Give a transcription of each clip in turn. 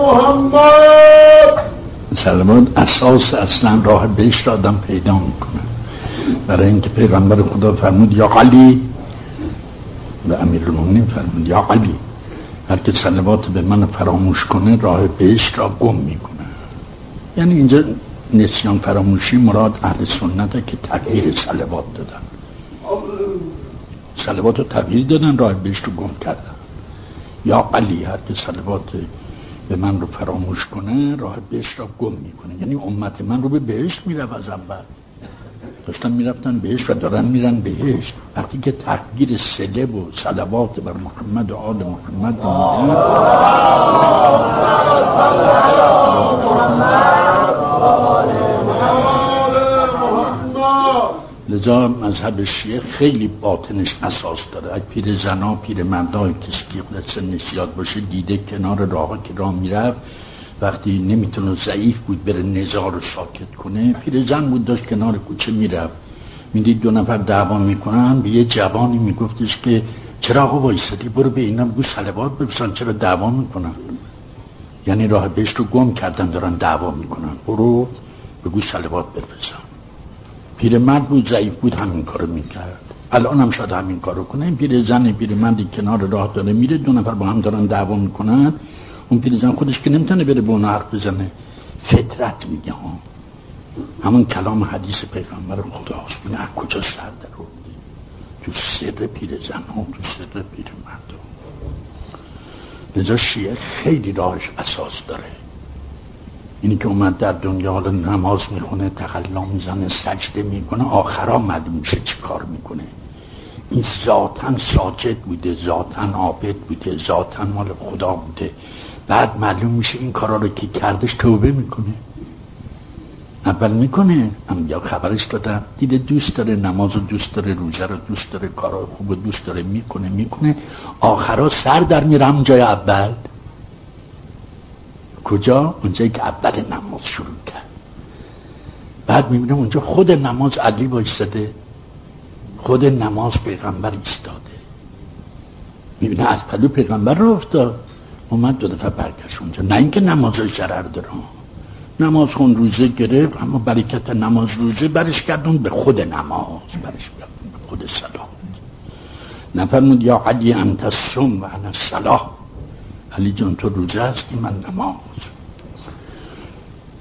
محمد. سلوات اساس اصلا راه بهشت آدم پیدا می‌کنه. برای اینکه پیغمبر خدا فرمود یا علی. به امیر فرمود یا علی. هر که سلوات به من فراموش کنه راه بهشت را گم می‌کنه. یعنی اینجا نسیان فراموشی مراد اهل سنته که تغییر سلوات دادن. سلوات رو تغییر دادن راه بهشت رو گم کردن. یا علی هر که سلوات به من رو فراموش کنه راه بهشت را گم می‌کنه. یعنی امت من رو به بهشت میره از اول. داشتن می‌رفتن بهشت و دارن میرن بهشت. وقتی که تغییر سله و صلوات بر محمد و آل محمد لذا مذهب شیعه خیلی باطنش اساس داره. اگه پیر زنا پیر مردا کسی که خود سن باشه دیده کنار راه که راه می‌رفت وقتی نمی‌تونه ضعیف بود بره نزار رو ساکت کنه پیر زن بود داشت کنار کوچه می‌رفت. می‌دید دو نفر دعوا می‌کنن به یه جوانی میگفتش که چرا آقا وایسادی؟ برو به اینا بگو سلوات بفرستن چرا دعوا می‌کنن. یعنی راه بهش رو گم کردن دارن دعوا می‌کنن. برو بگو سلوات بفرستن. پیرمرد بود ضعیف بود همین کارو می‌کرد. الان هم شاید همین کارو کنه. این پیر زن پیرمردی کنار راه داره میره دو نفر با هم دارن دعوا می‌کنن. اون پیرزن خودش که نمی‌تونه بره به اون حرف بزنه. فطرت میگه ها. همون کلام حدیث پیغمبر خداست این از کجا سر در تو سر پیرزن ها تو سر پیرمرد لذا شیعه خیلی راهش اساس داره. اینی که اومد در دنیا حالا نماز می‌خونه تقلا می‌زنه سجده می‌کنه آخرا معلوم میشه چی کار می‌کنه. این ذاتا ساجد بوده ذاتا عابد بوده ذاتا مال خدا بوده. بعد معلوم میشه این کارا رو که کردش توبه می‌کنه. اول می‌کنه یا خبرش دادم. دیده دوست داره نماز رو دوست داره روزه رو دوست داره کارا خوب دوست داره می‌کنه می‌کنه. آخرا سر در میرم جای اول. کجا؟ اونجایی که اول نماز شروع کرد. بعد می‌بینم اونجا خود نماز علی بایستده خود نماز پیغمبر ایستاده. می‌بینه از پلو پیغمبر رو افتاد. اومد دو دفعه برگشت اونجا. نه اینکه نمازش ضرر داره. نماز خون روزه گرفت اما برکت نماز روزه برش کردون به خود نماز برش کردون به خود صلاح نفرمود یا علی انت سم و انا علی جان تو روزه هستی؟ من نماز.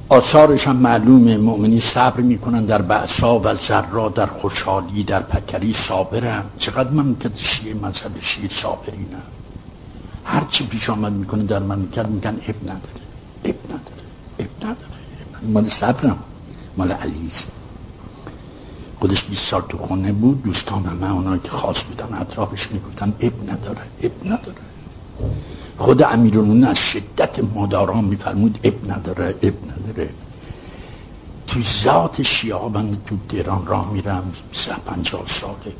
آثارش هم معلومه مؤمنی صبر می‌کنن در بعثا و ذرا در خوشحالی در پکری صابرم چقدر من که شیعه مذهب شیعه صابرینم هر چی پیش آمد می‌کنه در من می‌کرد میگن اب نداره. اب نداره. اب نداره. مال صبرم. مال علیز خودش 20 سال تو خونه بود. دوستان همه اونا که خاص بودن اطرافش می‌گفتن اب نداره. اب نداره. خود امیرالمومنین از شدت ماداران میفرمود اب نداره اب نداره. تو ذات شیعه من تو تهران راه میرم سه پنجاه ساله.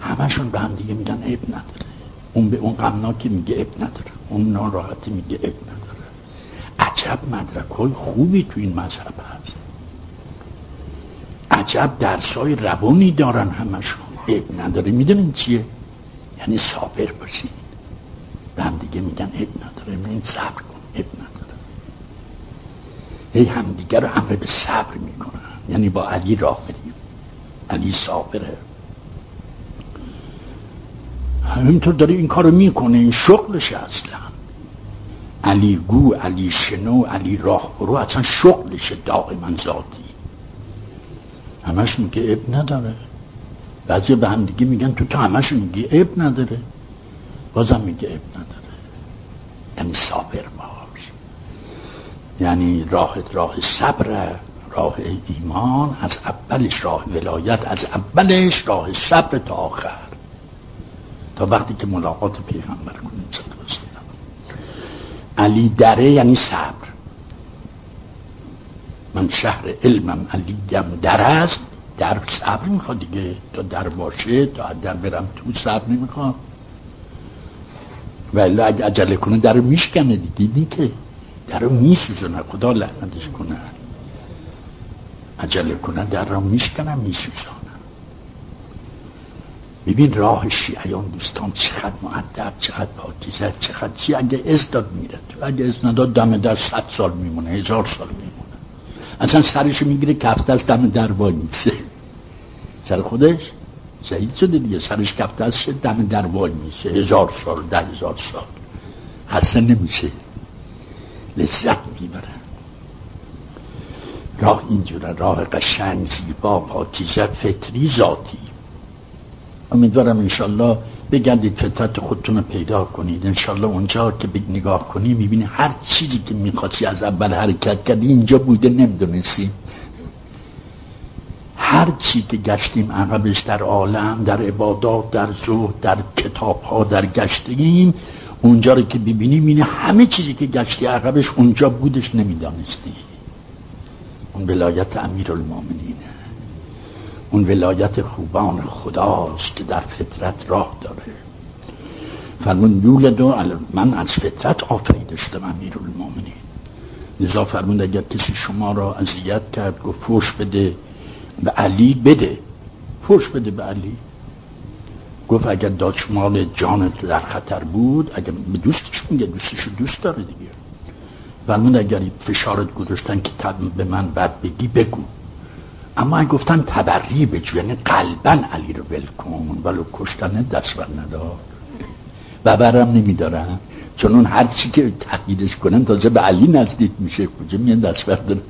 همشون به هم دیگه میگن اب نداره. اون به اون غمناکی میگه اب نداره. اون ناراحتی میگه اب نداره. عجب مدرک های خوبی تو این مذهب هست. عجب درسای روانی دارن همشون اب نداره. می‌دونین چیه؟ یعنی صابر باشین به هم دیگه میگن اب نداره این صبر کن اب نداره. هی همدیگه رو همه به صبر می‌کنن. یعنی با علی راه بریم علی صابره. همینطور داره این کارو می‌کنه این شغلش اصلا. علی گو علی شنو علی راه برو اصلا شغلش دائما ذاتی. همش میگه اب نداره. بعضی به هم دیگه میگن تو که همش میگی اب نداره. بازم میگه اب نداره. یعنی صابر باش یعنی راه راه صبر راه ایمان از اولش راه ولایت از اولش راه صبر تا آخر. تا وقتی که ملاقات پیغمبر کنیم. علی دره یعنی صبر. من شهر علمم علیم در است. در صبر می‌خواد دیگه. تا در باشه تا در برم تو صبر نمی‌خواد. ولی اگه عجله کنه در رو میشکنه دیدی که در رو میسوزنه خدا لعنتش کنه. عجله کنه در رو میشکنه میسوزنه ببین راه شیعیان دوستان چقدر معدب چقدر پاکیزه چقدر چی. اگه از داد میره تو اگه از نداد دم در صد سال میمونه هزار سال میمونه. اصلا سرش می‌گیره کفته از دم در وای میسه. سر خودش؟ شهید شده دیگه؟ سرش کفته از دم در وای میسه هزار سال ده هزار سال. خسته نمیشه. لذت می‌بره. راه اینجوره راه قشنگ زیبا پاکیزه فطری ذاتی. امیدوارم انشالله بگردید فطرت خودتون رو پیدا کنید. انشالله اونجا که نگاه کنی می‌بینی هر چیزی که می‌خواستی از اول حرکت کردی اینجا بوده نمی‌دونستی. هر چی که گشتیم عقبش در عالم در عبادات در زهد در کتاب ها در گشتیم اونجا رو که ببینیم اینه همه چیزی که گشتی عقبش اونجا بودش نمی‌دانستی. اون ولایت امیر المومنینه اون ولایت خوبان خداست که در فطرت راه داره. فرمون یولدو من از فطرت آفریده شدم امیر المومنین لذا فرمون اگر کسی شما را اذیت کرد گفت فوش بده. علی بده. فوش بده به علی. گفت اگر داچمال جانت در خطر بود اگر به دوستش میگه دوستش دوست داره دیگه. فرمون اگر فشارت گذاشتن که به من بد بگی بگو. اما گفتن تبری به یعنی قلبا علی رو ول کن ولو کشتن دست بر ندار. و برم نمیدارم چون اون هر چی که تهدیدش کنن تازه به علی نزدیک میشه. کجا میان دست برداره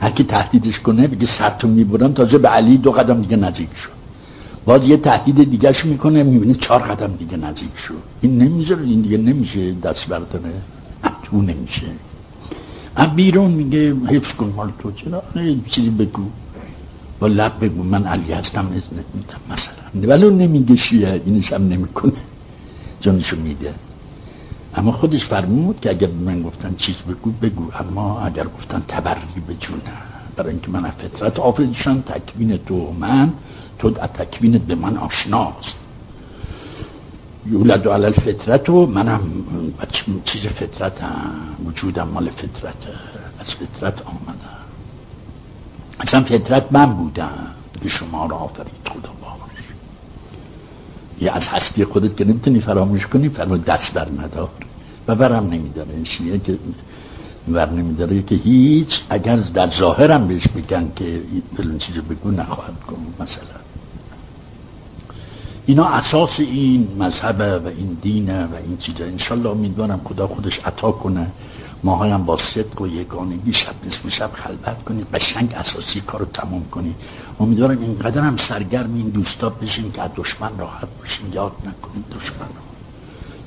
هر کی تهدیدش کنه بگه سرتون می‌برم تازه به علی دو قدم دیگه نزدیک شد. باز یه تهدید دیگهش می‌کنه می‌بینه چهار قدم دیگه نزدیک شد. این نمی‌ذاره این دیگه نمیشه دست برداره. تو نمیشه. بیرون میگه حفظ کن مال تو. چرا؟ چیزی بگو. با لب بگو من علی هستم ازنت میدم مثلا. ولو نمیگه شیعه اینش هم نمی‌کنه. جانشو میده. اما خودش فرمود که اگر من گفتن چیز بگو بگو. اما اگر گفتن تبری به جونه برای اینکه من فطرت آفریدشان تکوین تو من تو تکوینت به من آشناست. یولد علی الفطرة و منم چیز فطرت هم وجودم مال فطرت از فطرت آمدم. اصلا فطرت من بودم که شما را آفرید خدا باش. یه از هستی خودت که نمی‌تونی فراموش کنی فرما دست بر ندار و برم نمیداره. این شیعه که بر نمیداره که هیچ اگر در ظاهرم بهش بگن که فلان چیزو بگو نخواهد کن مثلا. اینا اساس این مذهب و این دینه و این چیزا. انشالله امیدوارم خدا خودش عطا کنه. ماهایم با صدق و یگانگی شب نصف شب خلبت کنید قشنگ اساسی کارو تمام کنید امیدوارم اینقدر هم سرگرم این دوستا بشین که دشمن راحت باشین. یاد نکنید دشمن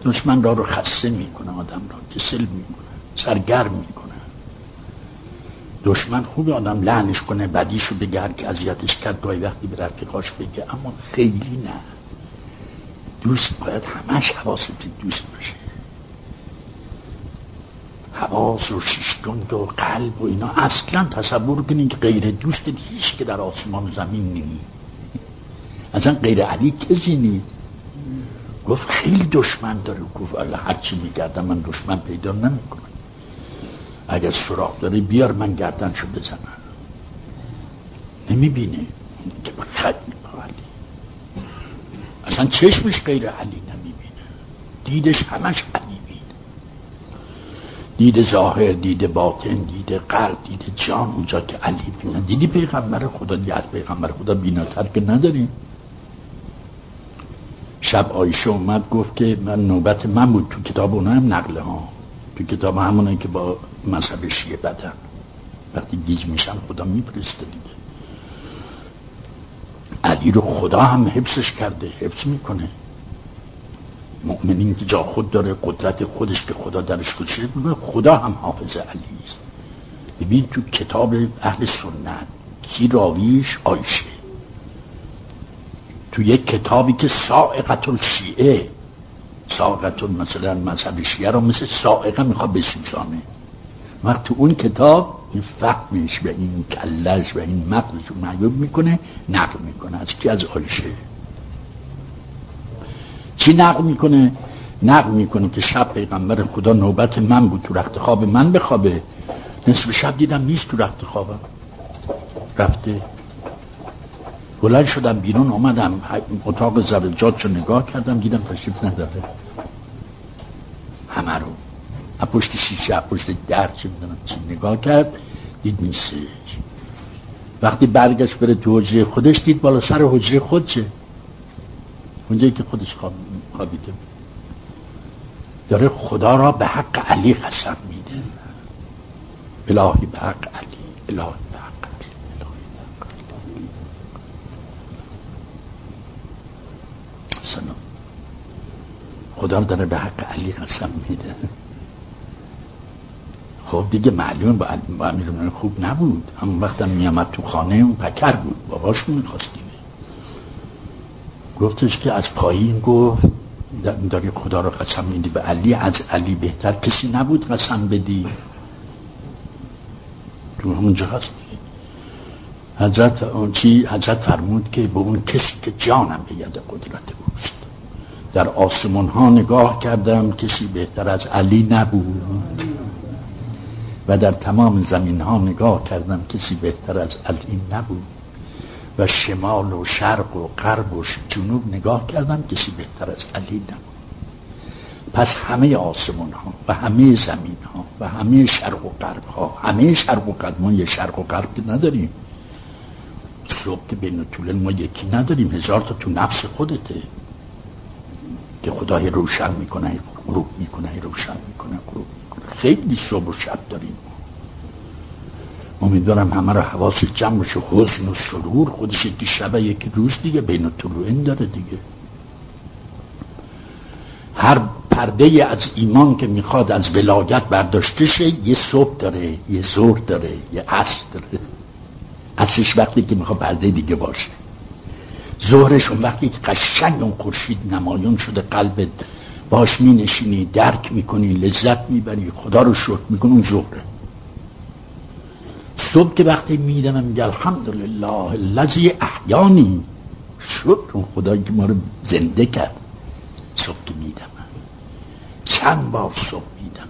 دشمن را رو خسته می‌کنه آدم را کسل می‌کنه سرگرم می‌کنه. دشمن خوب آدم لعنش کنه بدیشو بگه که اذیتش کرد گاهی وقتی به رفیقاش بگه اما خیلی نه. دوست باید همش حواست دوست باشه. حواس و شیشتند و قلب و اینا اصلا تصور کنین که غیر دوست هیچ که در آسمان زمین نیست. اصلا غیر علی کسی نیست. گفت خیلی دشمن داره. گفت الله هرچی میگردم من دشمن پیدا نمی‌کنم. اگر سراغ داره بیار من گردنشو بزنم. نمی‌بینه. که خیلی اصلا چشمش غیر علی نمی‌بینه. دیدش همش علی بینه دید ظاهر دید باطن دید قلب دید جان اونجا که علی بینه دیدی پیغمبر خدا؟ دیت پیغمبر خدا بیناتر که نداریم. شب آیشه اومد گفت که من نوبت من بود تو کتاب اونها هم نقله ها. تو کتاب همونه که با مذهب شیعه بدن. وقتی گیج میشن خدا میپرسته دیگه. علی رو خدا هم حفظش کرده حفظ می‌کنه. مؤمنین که جا خود داره قدرت خودش که خدا درش گذاشته خدا هم حافظ علی است. ببین تو کتاب اهل سنت کی راویش آیشه تو یک کتابی که سائقت الشیعه سائقت مثلا مذهب شیعه رو مثل سائقه می‌خواد بسوزانه. وقت تو اون کتاب این فهمش و این کلش و این مغزش رو معیوب می‌کنه نقل می‌کنه. از کی؟ از آیشه چی نقل می‌کنه؟ نقل می‌کنه که شب پیغمبر خدا نوبت من بود تو رخت خواب من بخوابه. نصف شب دیدم نیست تو رخت خوابم. رفته. بلند شدم بیرون اومدم اتاق زبجات رو نگاه کردم دیدم تشریف نداره. همه رو پشت شیشه پشت در چه می‌دونم چی نگاه کرد دید نیستش وقتی برگشت بره تو حجره خودش دید بالا سر حجره خودشه اونجایی که خودش خوابیده. داره خدا را به حق علی قسم میده. الهی به حق علی الهی به حق علی الهی خدا داره به حق علی قسم میده. خب دیگه معلوم با, با امیر خوب نبود. همون وقتم میامد تو خانه اون پکر بود. باباش می‌خواستیم. گفتش که از پایین گفت داری خدا رو قسم میدی به علی از علی بهتر کسی نبود قسم بدی. تو همونجا هست. حضرت چی؟ حضرت فرمود که به اون کسی که جانم به ید قدرت اوست در آسمان ها نگاه کردم کسی بهتر از علی نبود. و در تمام زمین ها نگاه کردم کسی بهتر از علی نبود. و شمال و شرق و غرب و جنوب نگاه کردم کسی بهتر از علی نبود. پس همه آسمان ها و همه زمین ها و همه شرق و غرب ها همه شرق و غرب ما یه شرق و غرب که نداریم. صبح بین طول ما یکی نداریم هزار تا تو نفس خودته. که خدای روشن می‌کنه غروب می‌کنه روشن می‌کنه غروب می‌کنه. خیلی صبح و شب داریم. امیدوارم همه رو حواس جمع بشه حزن و سرور خودش یکی شبه یکی روز دیگه بین طلوعین داره دیگه. هر پرده از ایمان که می‌خواد از ولایت برداشته شه یه صبح داره یه زور داره یه عصر داره. عصرش وقتی که می‌خواد پرده دیگه باشه. ظهرش اون وقتی قشنگ اون خورشید نمایان شده قلبت باش می نشینی درک می‌کنی لذت می‌بری خدا رو شکر می‌کنی اون ظهره. صبح که وقتی میدم میگه الحمدلله لذی احیانی. شکر اون خدایی که ما رو زنده کرد. صبح که میدم چند بار صبح میدم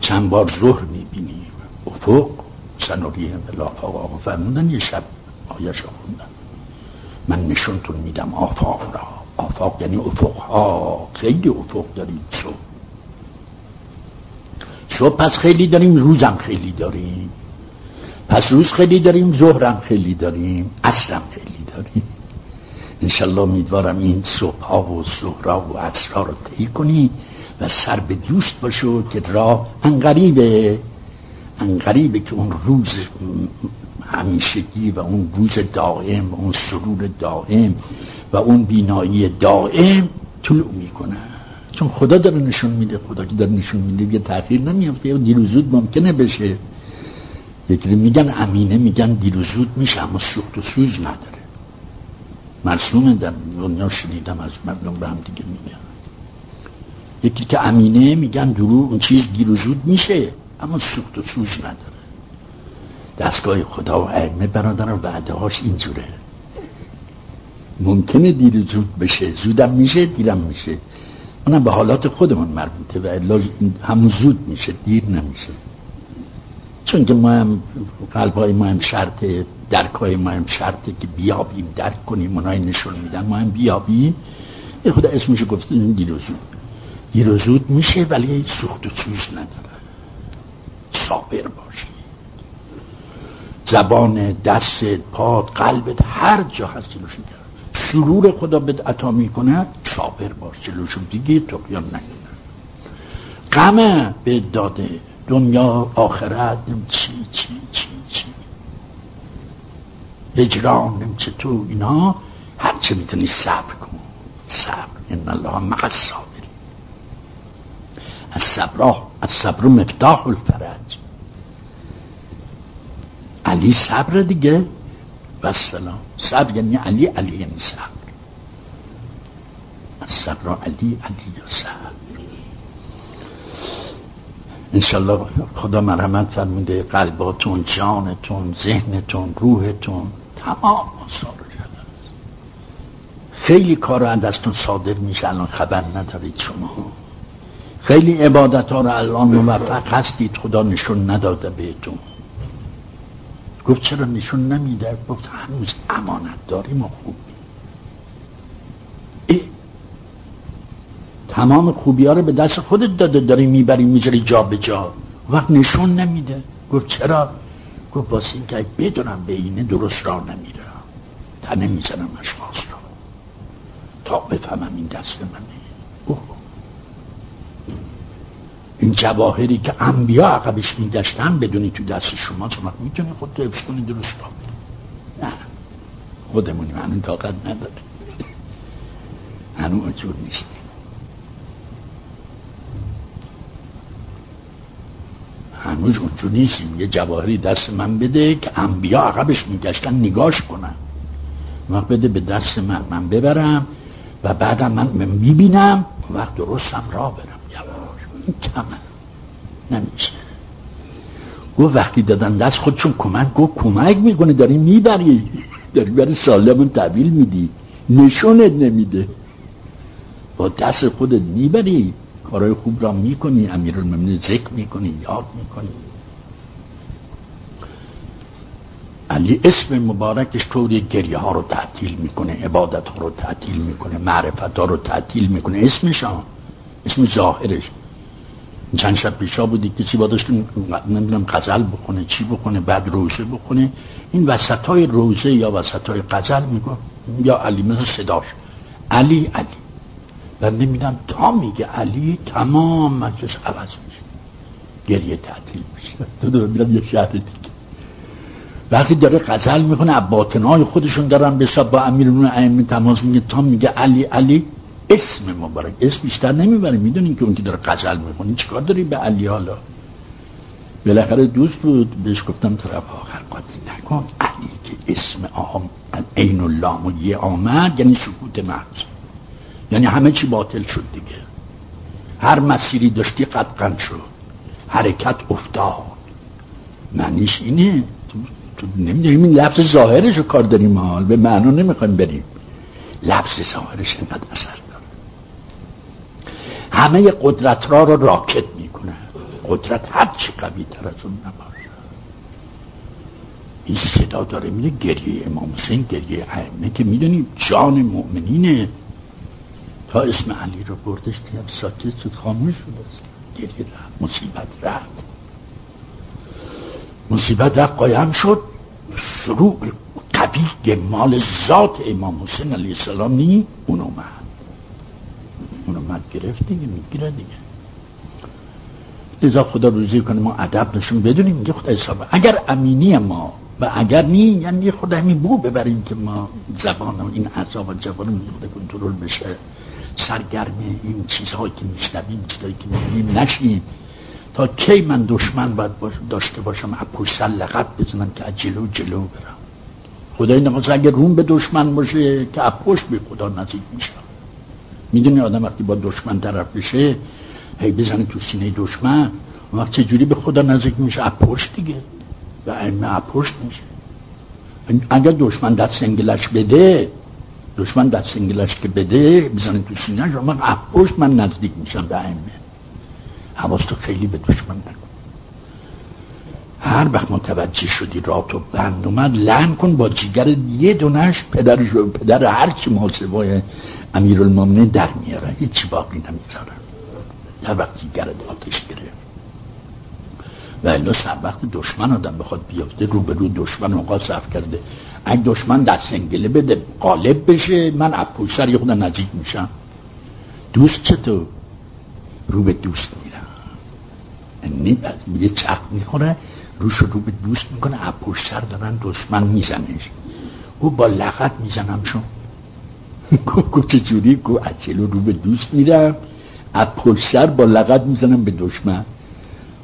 چند بار ظهر می‌بینیم افق سنوریه ملاف آقا فرمودن یه شب آیش من نشونتون میدم آفاق را. آفاق یعنی افق ها خیلی افق داریم. صبح صبح پس خیلی داریم روزم خیلی داریم. پس روز خیلی داریم ظهرم خیلی داریم عصرم خیلی داریم. انشالله امیدوارم این صبح ها و ظهرها و عصرها رو طی کنی و سر به دوست باشو که راه انقریبه. انقریبه که اون روز همیشگی و اون روز دائم و اون سرور دائم و اون بینایی دائم طلوع می‌کنه چون خدا داره نشون میده خدا که داره نشون میده یه تاثیر نمیافته یا دیر زود ممکنه بشه یکی میگن امینه میگن دیر زود میشه اما سوخت و سوز نداره مرسوم در دنیا شنیدم از مردم به هم دیگه میگن یکی که امینه میگن درو اون چیز دیر زود میشه اما سوخت و سوز نداره. دستگاه خدا و علمه برادر وعده هاش اینجوره. ممکنه دیر زود بشه. زودم میشه دیرم میشه. اونم به حالات خودمون مربوطه و الا همون زود میشه دیر نمیشه. چون که ما هم قلبای ما هم شرطه درکای ما هم شرطه که بیابیم درک کنیم اونای نشون میدن. ما هم بیابیم. یه خدا اسمشو گفته دیر و زود. دیر و زود میشه ولی سوخت و سوز نداره. صابر باشی. زبان دست پاد قلبت هر جا هست جلوش سرور خدا به عطا می‌کنه صابر باش جلوشو دیگه تقیان نکنه. غم به داده دنیا آخرت چی چی چی چی. هجران چه تو اینا؟ هر چه می‌تونی صبر کن. صبر. ان الله مع از صبر از صبر مفتاح الفرج علی صبر دیگه. و سلام صبر یعنی علی علی یعنی صبر. صبر علی علی صبر. انشالله خدا مرحمت فرمونده قلباتون جانتون ذهنتون روحتون تمام آثار خیلی کار از دستون صادر میشه الان خبر ندارید شما. خیلی عبادت ها رو الان موفق هستید. خدا نشون نداده بهتون. گفت چرا نشون نمیده؟ گفت هنوز امانت داریم و خوب. تمام خوبی ها رو به دست خودت داده داری می‌بری می‌ذاری جا به جا. وقت نشون نمیده. گفت چرا؟ گفت واسه این که بدونم به اینه درست را نمیره. تنه می‌زنم اشخاص را تا بفهمم این دست منه. این جواهری که انبیا عقبش میگشتن بدونی تو دست شما شما می‌تونی خود حفظ کنی درست را نه. خودمونی من طاقت نداره هنو اجور نیستیم. هنوز اونجور نیستیم. یه جواهری دست من بده که انبیا عقبش میگشتن نگاش کنن. وقت بده به دست من. من ببرم و بعدم من می‌بینم. وقت درستم را برم. این کمه. نمیشه گفت وقتی دادن دست خودشون کمک گفت کمک می‌کنه داری می‌بری. داری برای سالمون تحویل میدی. نشونت نمیده. با دست خودت می‌بری. کارهای خوب را می‌کنی المومنین ذکر می‌کنی یاد می‌کنی. علی اسم مبارکش طوری گریه ها رو تعطیل می‌کنه عبادت ها رو تعطیل می‌کنه معرفت ها رو تعطیل می‌کنه. اسمش ها اسم ظاهرش. چند شب پیشا بودی کسی با داشت؟ نمی‌دونم غزل بخونه چی بخونه بعد روزه بخونه. این وسط های روزه یا وسط های غزل میگه یا علی مثل صداش علی علی. بنده میدم تا میگه علی تمام مجلس عوض میشه. گریه تعطیل میشه. تو دارم میرم یه شهر دیگه. وقتی داره غزل می‌کنه باطنهای خودشون دارن به با امیرون ائمه تماس میگه تا میگه علی علی. اسم مبارک. اسم بیشتر نمی‌بره. می‌دونین که اون که داره غزل می‌کنه چیکار داری به علی حالا؟ بالاخره دوست بود. بهش گفتم طرف آخر قاطی نکن. علی که اسم آم عین اللام و یه آمد یعنی سکوت محض. یعنی همه چی باطل شد دیگه. هر مسیری داشتی قطقن شد. حرکت افتاد. معنیش اینه. تو, تو نمی‌دونیم این لفظ ظاهرش رو کار داریم حال. به معنا نمی‌خوایم بریم. لفظ ظاهرش اینقدر اثر همه قدرت را رو راکت می‌کنه. قدرت هر چی قوی تر از اون نباشه. این صدا داره میره گریه امام حسین گریه ائمه که می‌دونیم جان مؤمنینه. تا اسم علی رو بردش دیدم ساکت شد خاموش شد. گریه رفت مصیبت رفت. مصیبت رفت قایم شد. شروع قوی مال ذات امام حسین علیه السلام نی اون اومد. اون اومد گرفت دیگه می‌گیره دیگه. لذا خدا روزی کنه ما ادب نشون بدونیم میگه خدا حساب اگر امینی ما و اگر نی یعنی خدا همین بو ببریم که ما زبان این عذاب و جوان کنترل بشه. سرگرم این چیزهایی که میشنویم چیزهایی که می‌بینیم نشیم. تا کی من دشمن باید داشته باشم از پشت سر لغت بزنم که از جلو جلو برم. خدای نماز اگه روم به دشمن باشه که از پشت به خدا نزدیک میشه می‌دونی آدم وقتی با دشمن طرف بشه هی بزنه تو سینه دشمن وقت چجوری به خدا نزدیک میشه؟ از پشت دیگه. و علم از پشت میشه. اگر دشمن دست سنگلش بده دشمن دست سنگلش که بده بزنه تو سینه من پشت من نزدیک میشم به ائمه. حواس تو خیلی به دشمن نکن. هر وقت متوجه شدی را تو بند اومد لعن کن با جیگر یه دونش پدر پدر هر چی محاسبای امیر المومنه در میاره. هیچی باقی نمی‌ذاره. هر وقت جیگر آتش گرفت و الا سر وقت دشمن آدم بخواد بیافته رو دشمن اوقات صرف کرده. اگه دشمن دست انگله بده قالب بشه. من پشت سر یه خود نزدیک میشم. دوست چطور رو به دوست میرم یعنی یه چرخ می‌خوره روش رو به دوست می‌کنه. پشت سر دارن دشمن میزنش. گو با لغت می‌زنم شون گو چجوری؟ گو از رو به دوست میرم. از پشت با لغت می‌زنم به دشمن.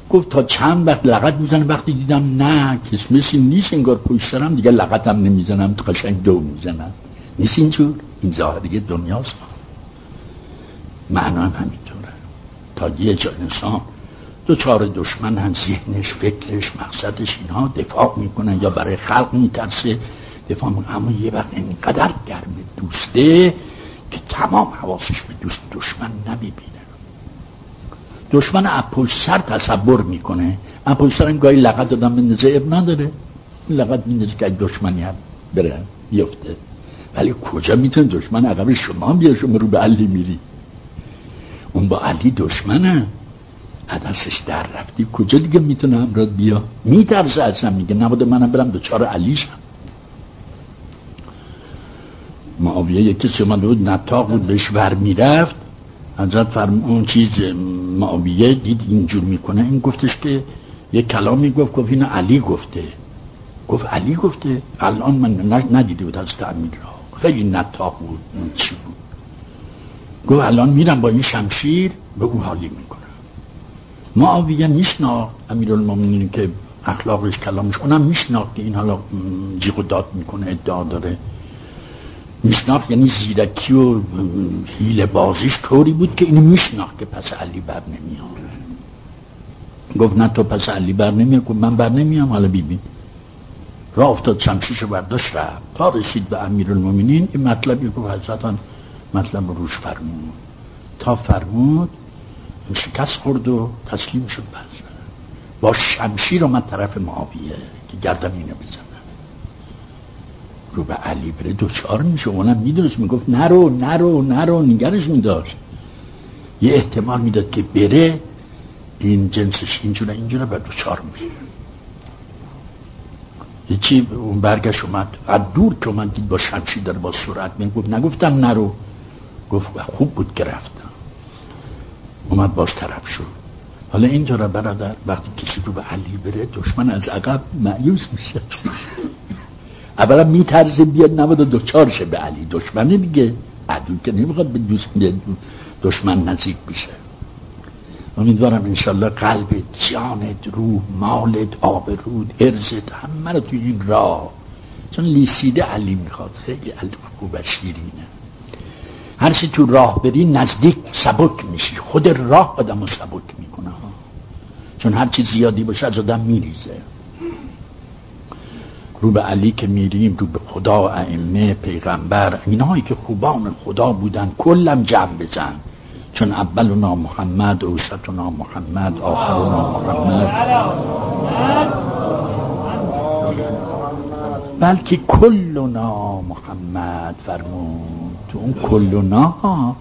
گفت تا چند وقت لغت می‌زنم؟ وقتی دیدم نه کسمسی نیست انگار پشت سرم دیگه لغتم نمی‌زنم تو قشنگ دو می‌زنم. نیست اینجور؟ این ظاهری دنیاست. معنا هم همینطوره. تا یه جا انسان دو چهار دشمن هم ذهنش فکرش مقصدش اینها دفاع می‌کنن یا برای خلق میترسه. دفاع اما یه وقت اینقدر گرم دوسته که تمام حواسش به دوست دشمن نمی‌بینه. دشمن اپوش سر تصور می‌کنه. اپوش سر این گاهی لغت دادم به نزه اب نداره. لقد میندازی که دشمنی هم بره بیفته. ولی کجا می‌تونه دشمن عقب شما بیا شما رو به علی میری؟ اون با علی دشمنه. عدسش در رفتی. کجا دیگه می‌تونه همراه بیا؟ میترسه اصلا. میگه نبوده منم برم دوچار علیشم. معاویه کسی بود نتاق بود بهش ور می‌رفت حضرت فرم اون چیز معاویه دید اینجور می‌کنه این گفتش که یه کلامی گفت گفت اینو علی گفته. گفت علی گفته؟ الان من ندیده بود از امیر را خیلی نتاق بود این چی بود. گفت الان میرم با این شمشیر به او حالی می‌کنم. معاویه میشناخت المومنین که اخلاقش کلامش اونم میشناخت که این حالا جیغ داد می‌کنه ادعا داره. میشناخت یعنی زیرکی و حیل بازیش طوری بود که اینو میشناخت که پس علی بر نمیاد. گفت نه تو پس علی بر نمیاد. گفت من بر نمیام حالا بیبین را افتاد شمشیش برداشت رفت. تا رسید به امیر المومنین این مطلبی گفت حضرتان مطلب روش فرمود. تا فرمود شکست خورد و تسلیم شد بز با شمشیر من طرف معاویه که گردم اینو بزنه رو به علی بره دوچار میشه. اونم می‌دونست می‌گفت نرو نرو نرو نگرش میداشت. یه احتمال می‌داد که بره این جنسش اینجوره اینجوره و دوچار میشه. یه چی اون برگش اومد. از دور که اومد دید با شمشیر داره با سرعت می‌گفت نگفتم نرو. گفت خوب بود که رفتم. اومد باش طرف شد. حالا اینطوره برادر وقتی کسی رو به علی بره دشمن از عقب معیوس میشه. اولا میترزه بیاد نبود دوچار شه به علی. دشمنه دیگه. عدو که نمی‌خواد به دوست دشمن نزدیک بشه امیدوارم انشالله قلب جانت روح مالت آبرود ارزت همه رو توی این راه. چون لیسیده علی می‌خواد. خیلی علی خوب شیرینه. هر چی تو راه بری نزدیک سبک میشی. خود راه آدم رو سبک می‌کنه. چون هر چی زیادی باشه از آدم میریزه. رو به علی که میریم رو به خدا ائمه پیغمبر اینهایی که خوبان خدا بودن کلم جمع بزن. چون اولنا محمد اوسطنا محمد آخرنا محمد. بلکه کلنا محمد فرمود. تو اون کلنا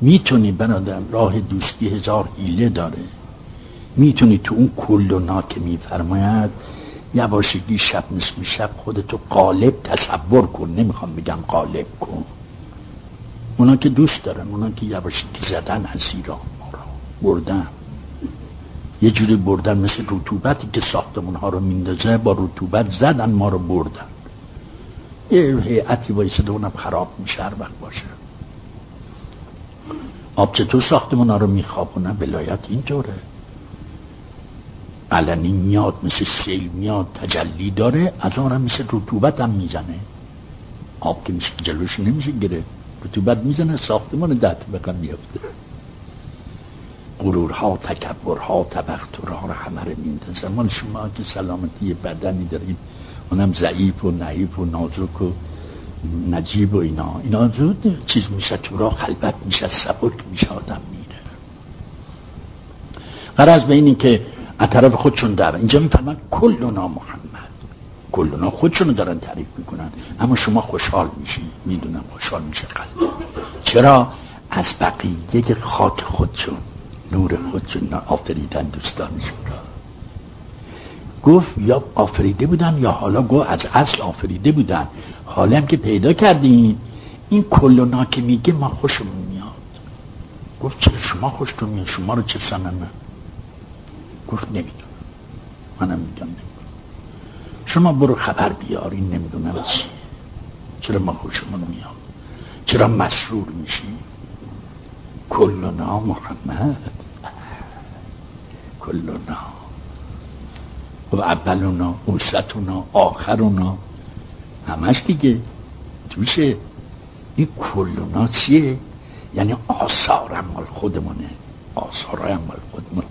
می‌تونی برادر راه دوستی هزار حیله داره. می‌تونی تو اون کلنا که میفرماید یواشگی شب نصف شب خودتو قالب تصور کن. نمی‌خوام بگم قالب کن. اونا که دوست دارن اونا که یواشگی زدن از ایران ما را بردن. یه جوری بردن مثل رطوبتی که ساختمون ها رو میندازه با رطوبت زدن ما رو بردن. یه هیئتی وایسده اونم خراب میشه هر وقت باشه. آب چطور ساختمون ها رو میخوابونه ولایت اینطوره. علنی میاد مثل سیل میاد تجلی داره از آن هم مثل رطوبت هم می‌زنه. آب که میشه جلوش نمیشه گره رطوبت می‌زنه ساختمان ده بکن میفته غرورها تکبرها تبخترها رو همه رو میندازن مال شما که سلامتی بدنی دارید اونم ضعیف و نعیف و نازک و نجیب و اینا. اینا زود چیز میشه تو راه خلبت میشه سبک میشه آدم میره. غرض به اینی که از طرف خودشون در اینجا میفرمند کلنا محمد. کلنا خودشونو دارن تعریف می‌کنن. اما شما خوشحال میشی می‌دونم خوشحال میشه قلب. چرا؟ از بقیه خاک خودشون نور خودشون آفریدن دوستانشون را. گفت یا آفریده بودن یا حالا گفت از اصل آفریده بودن. حالا هم که پیدا کردین. این کلنا که میگه ما خوشمون میاد. گفت چرا شما خوشتون میاد؟ شما رو چه سنمه گفت نمی‌دونم. منم میگم نمی‌دونم. شما برو خبر بیار این نمی‌دونم چیه چرا ما خوشمون میاد؟ چرا مسرور میشی؟ کلنا محمد. کلنا و اولونا اوسطونا آخرونا همش دیگه. توشه این کلونا چیه؟ یعنی آثار مال خودمونه. آثار مال خودمونه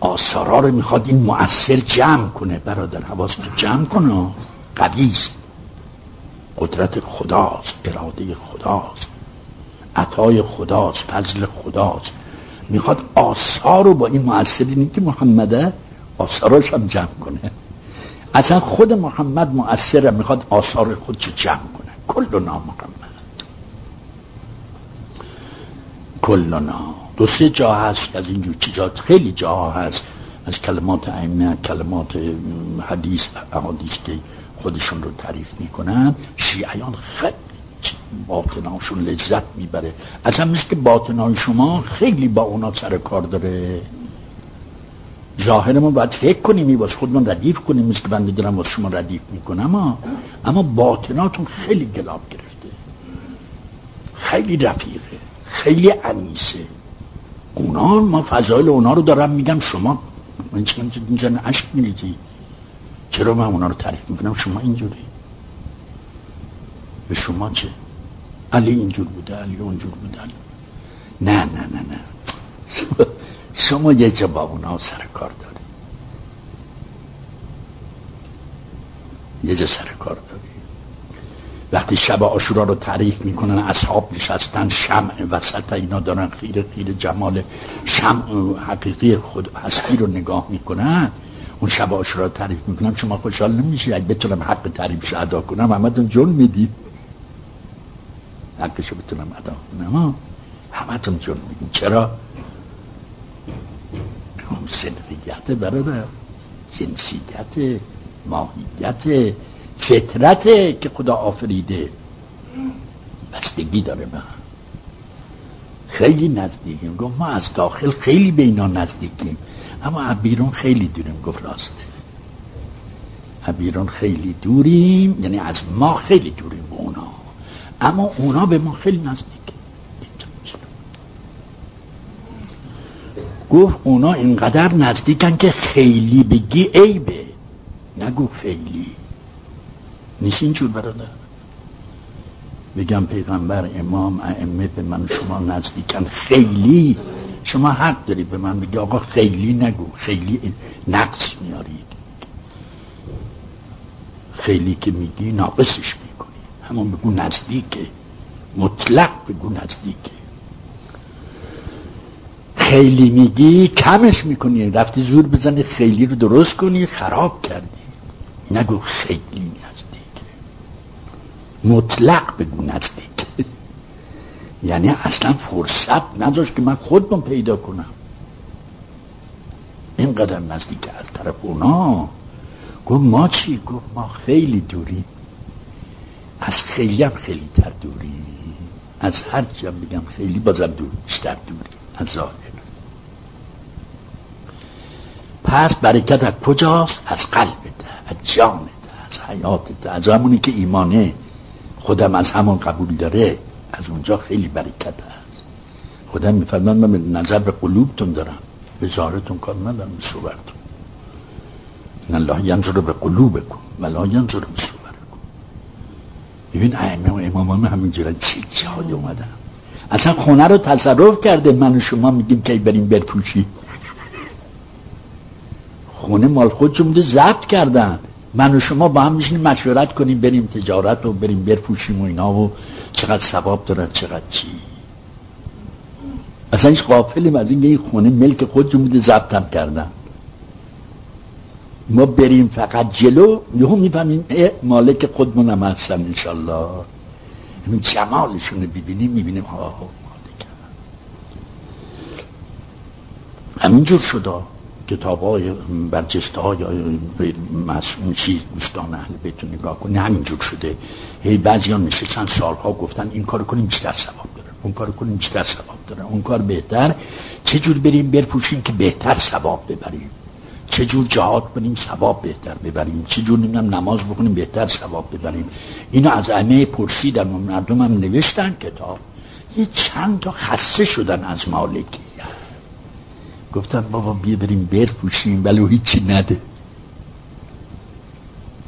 آثارا رو می‌خواد این مؤثر جمع کنه برادر حواست جمع کنه قدیست قدرت خداست اراده خداست. عطای خداست فضل خداست. می‌خواد آثار رو با این مؤثرینی که محمده آثاراش هم جمع کنه. اصلا خود محمد مؤثره می‌خواد آثار خودشو جمع کنه. کلنا محمد کلنا دو سه جا هست از اینجور چیزات خیلی جاها هست. از کلمات ائمه کلمات حدیث احادیث که خودشون رو تعریف می‌کنن. شیعیان خیلی باطناشون لذت می‌بره. اصلا مثل که باطنای شما خیلی با اونا سر کار داره. ظاهرمون باید فکر کنیم واسه خودمون ردیف کنیم. مثل که بنده دارم شما ردیف می‌کنم. اما اما باطناتون خیلی گلاب گرفته. خیلی رفیقه. خیلی عنیسه اونا ما فضایل اونا رو دارم میگم. شما من اینجا عشق میریزی چرا من اونا رو تعریف می‌کنم؟ شما اینجوری. به شما چه؟ علی اینجور بوده علی اونجور بوده. علی. نه نه نه نه. شما, شما یه جا با اونا سر کار داری یه جا سر کار داری وقتی شب آشورا رو تعریف می‌کنن اصحاب نشستن شمع وسط اینا دارن خیر خیر جمال شمع حقیقی خود هستی رو نگاه می‌کنن. اون شب آشورا رو تعریف می‌کنم شما خوشحال نمیشی؟ اگه بتونم حق تعریفش ادا کنم همتون جون می‌دید حقشو بتونم ادا کنم همتون جون می‌دید چرا؟ خب سنفیت برادر. جنسیت ماهیت. فطرته که خدا آفریده. بستگی داره به خیلی نزدیکیم. گفت ما از داخل خیلی به اینا نزدیکیم. اما بیرون خیلی دوریم گفت راسته بیرون خیلی دوریم یعنی از ما خیلی دوریم به اونا. اما اونا به ما خیلی نزدیک. گفت اونا اینقدر نزدیکن که خیلی بگی عیبه. نگو خیلی. نیست اینجور برادر. بگم پیغمبر امام ائمه به من شما نزدیکن. خیلی شما حق داری به من بگی. آقا خیلی نگو. خیلی نقص میارید. خیلی که میگی ناقصش می‌کنی. همون بگو نزدیکه. مطلق بگو نزدیکه. خیلی میگی کمش می‌کنی. رفتی زور بزنی. خیلی رو درست کنی. خراب کردی. نگو خیلی مطلق بگو نزدیک. یعنی اصلا فرصت نداشت که من خودم پیدا کنم. اینقدر نزدیک از طرف اونا. گفت ما چی؟ گفت ما خیلی دوری. از خیلی هم خیلی تر دوری. از هر هم بگم خیلی بازم دور بیشتر دوری. از ظاهر. پس برکت از کجاست؟ از قلبت از جانت از حیاتت از همونی که ایمانه. خودم از همون قبول داره از اونجا خیلی برکت هست. خودم میفرمان من نظر به قلوبتون دارم به ظاهرتون کار ندارم به صورتون. این الله ینظر به قلوبکن ولا ینظر به صورتکن ببین ائمه و امامان همینجورن چه جای اومدن؟ اصلا خونه رو تصرف کرده من و شما میگیم که بریم برپوشی. خونه مال خودشون بوده ضبط کردن. من و شما با هم میشینیم مشورت کنیم بریم تجارت و بریم برفوشیم و اینا و چقدر ثواب دارد چقدر چی. اصلا هیچ غافلیم از این خونه ملک خودشون بوده ضبطم کردن. ما بریم فقط جلو یهو می‌فهمیم مالک خودمون هم هستن انشالله. همین جمالشون رو ببینیم می‌بینیم ها همینجور شده کتاب های برجسته های چیز دوستان اهل بیتون نگاه کنی همینجور شده. هی بعضی ها نشستن سالها گفتن این کار کنیم بیشتر ثواب داره اون کار کنیم بیشتر ثواب داره اون کار بهتر. چه جور بریم برپوشیم که بهتر ثواب ببریم؟ چه جور جهاد کنیم ثواب بهتر ببریم؟ چه جور نماز بکنیم بهتر ثواب ببریم؟ اینو از همه پرسیدن و مردم هم نوشتن کتاب. یه چند تا خسته شدن از مالکی. گفتن بابا بیا بریم برفوشیم ولی هیچی نده.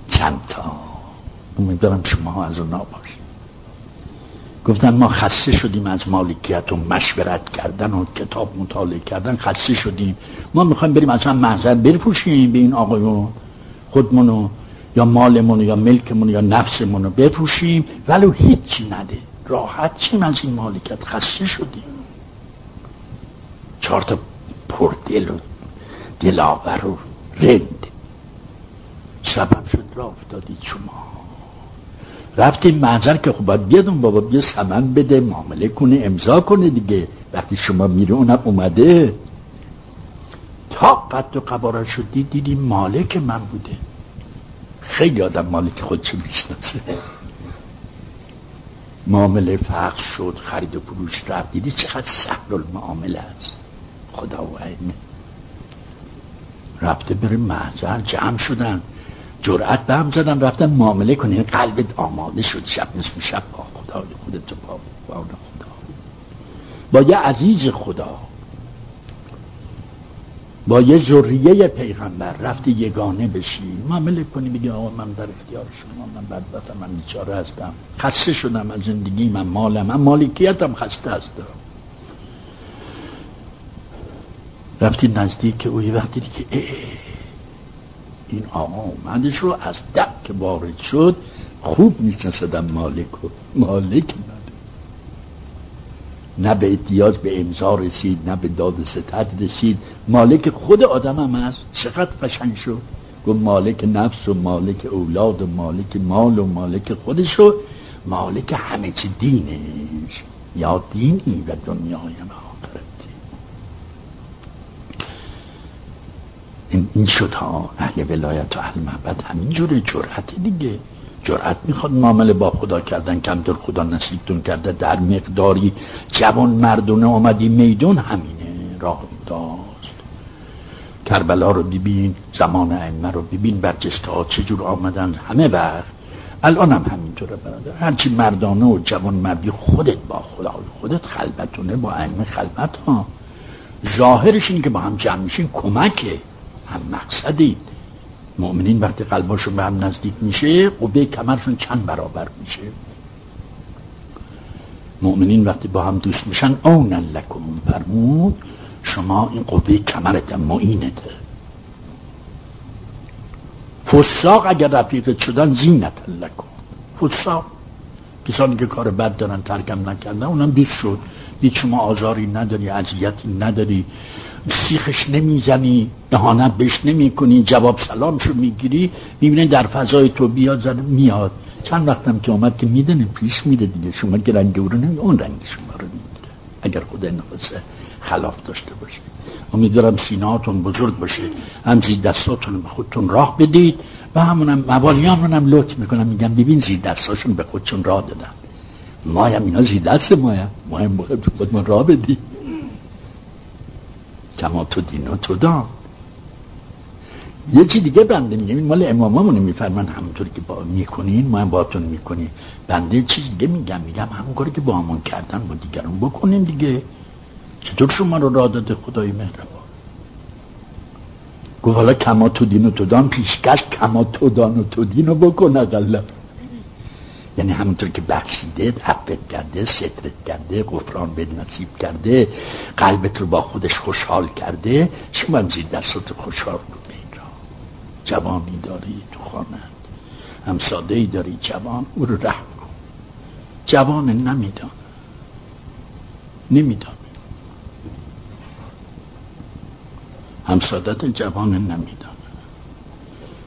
چند تا امیدوارم شما از اونا باشید. گفتن ما خسته شدیم از مالکیت و مشورت کردن و کتاب مطالعه کردن خسته شدیم. ما می‌خوایم بریم اصلا محضر برفوشیم به این آقایون خودمونو یا مالمون یا ملکمون یا نفسمون رو بفروشیم ولو هیچی نده. راحت چیم از این مالکیت. خسته شدیم. چهار تا پردل و دلاور و رند. سبب شد را افتادید شما رفتیم منظر که خب باید بابا بیا سمن بده معامله کنه امضا کنه دیگه. وقتی شما میره اونم اومده. تا قد و قبارا شدی دیدیم مالک من بوده. خیلی آدم مالک خودشو می‌شناسه. معامله فقر شد خرید و فروش رفت. دیدی چقدر سهل المعامله است. خدا و علمه رفته بره محضر. جمع شدن. جرأت به هم زدن. رفتن معامله کنه قلبت آماده شد. شب نصف شب. با خدا خودت با با خدا. با یه عزیز خدا. با یه ذریه پیغمبر. رفتی یگانه بشی. معامله کنی. بگی آقا من در اختیار شما. من بدبختم. من بیچاره هستم. خسته شدم از زندگی. من مالم. من مالکیتم. خسته هستم. رفتی نزدیک او یه وقتی که این آقا اومدش رو از دک که وارد شد خوب میشناسدم مالک و مالک نه به احتیاج به امضا رسید نه به داد ستد رسید. مالک خود آدم هم هست. چقدر قشنگ شد. گفت مالک نفس و مالک اولاد و مالک مال و مالک خودش و مالک همه چی دینش. یا دینی و دنیای آخرتی. این, این شد ها اهل ولایت و اهل محبت همینجوره جرأت دیگه. جرأت می‌خواد معامله با خدا کردن کم در خدا نصیبتون کرده در مقداری جوان مردونه آمدی میدون همینه. راه داست کربلا رو ببین زمان ائمه رو ببین برجسته ها چجور آمدن همه وقت الان هم همینطوره برادر. هرچی مردانه و جوان مردی خودت با خدا خودت خلبتونه با ائمه خلبت ها. ظاهرش این که با هم جمع میشین کمکه. هم مقصدید. مؤمنین وقتی قلباشون به هم نزدیک میشه قوه کمرشون چند برابر میشه. مؤمنین وقتی با هم دوست میشن اونن لکم فرمود شما این قوه کمرت معینته فساق اگر رفیقت شدن زینت لکم. فساق. کسانی که کار بد دارن ترکم نکردن اونم دوست شد. دید شما آزاری نداری اذیتی نداری سیخش نمی‌زنی دهانت بهش نمی کنی جواب سلامشو می‌گیری می‌بینه در فضای تو بیاد زن میاد. چند وقتم که اومد که میدنه پیش میده دیگه. شما که رنگ او رو نمی اون رنگ شما رو میده اگر خدا نفسه خلاف داشته باشه امیدوارم سیناتون بزرگ باشه. هم زیر دستاتون به خودتون راه بدید. و همونم موالیان هم لطف می‌کنم. میگم ببین زیر دستاشون به خودشون راه دادن. مایم اینا زیر دست مایم. مایم تو خودمون راه بدید کما تو دین و تو دان. یه چی دیگه بنده میگه این مال اماممونه میفرمان همونطوری که با می‌کنین ما هم باتون می‌کنیم بنده چیز دیگه میگم؟ میگم همون کاری که با همون کردن با دیگرون بکنین دیگه. چطور شما رو را داده خدای مهربان؟ گفت حالا کما تو دین و تو دان پیشکش کما تو دان و تو دین رو بکن اقلا یعنی همونطور که بخشیده عفت کرده سترت کرده غفران به نصیب کرده قلبت رو با خودش خوشحال کرده شما هم زیر دستات خوشحال کن این را. جوانی داری تو خانه. همساده ای داری جوان او رو رحم کن. جوان نمیدان نمیدان همسادت جوان نمیدان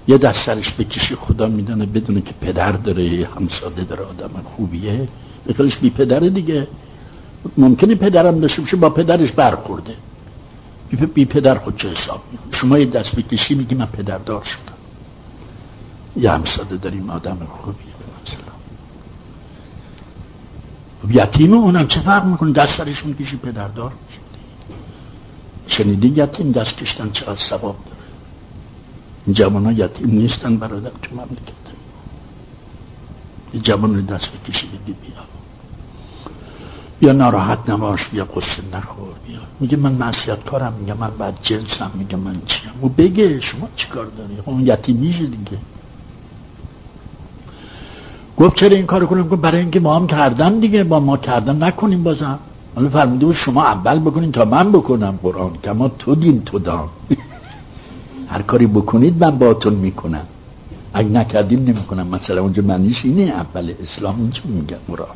یه دست سرش بکشی خدا میدانه بدونه که پدر داره همساده داره آدم خوبیه. بخیرش بی پدره دیگه. ممکنه پدرم داشته باشه با پدرش برخورده. بی پدر خود چه حساب شما یه دست بکشی میگی من پدردار شدم. یه همساده داریم آدم خوبیه مثلا یتیم اونم چه فرق می‌کنه؟ دست سرش می‌کشی پدردار میشه شنیدی یتیم دست کشتن چقدر ثواب داره؟ جوان ها یتیم نیستن برادر تو مملکت. جوان رو دست بکشی بگی بیا. بیا ناراحت نباش بیا قصه نخور بیا. میگه من معصیت کارم میگه من بعد جنسم میگه من چیم؟ و بگه شما چیکار داری؟ خب اون یتیم میشه دیگه. گفت چرا این کار کنم؟ برای اینکه ما هم کردن دیگه با ما کردن نکنیم بازم. حالا فرموده بود شما اول بکنین تا من بکنم قرآن. که ما تو دین تو دام. هر کاری بکنید من باتون می‌کنم. اگه نکردیم نمی‌کنم. مثلا اونجا معنیش اینه. اول اسلام اینجا میگن مراد.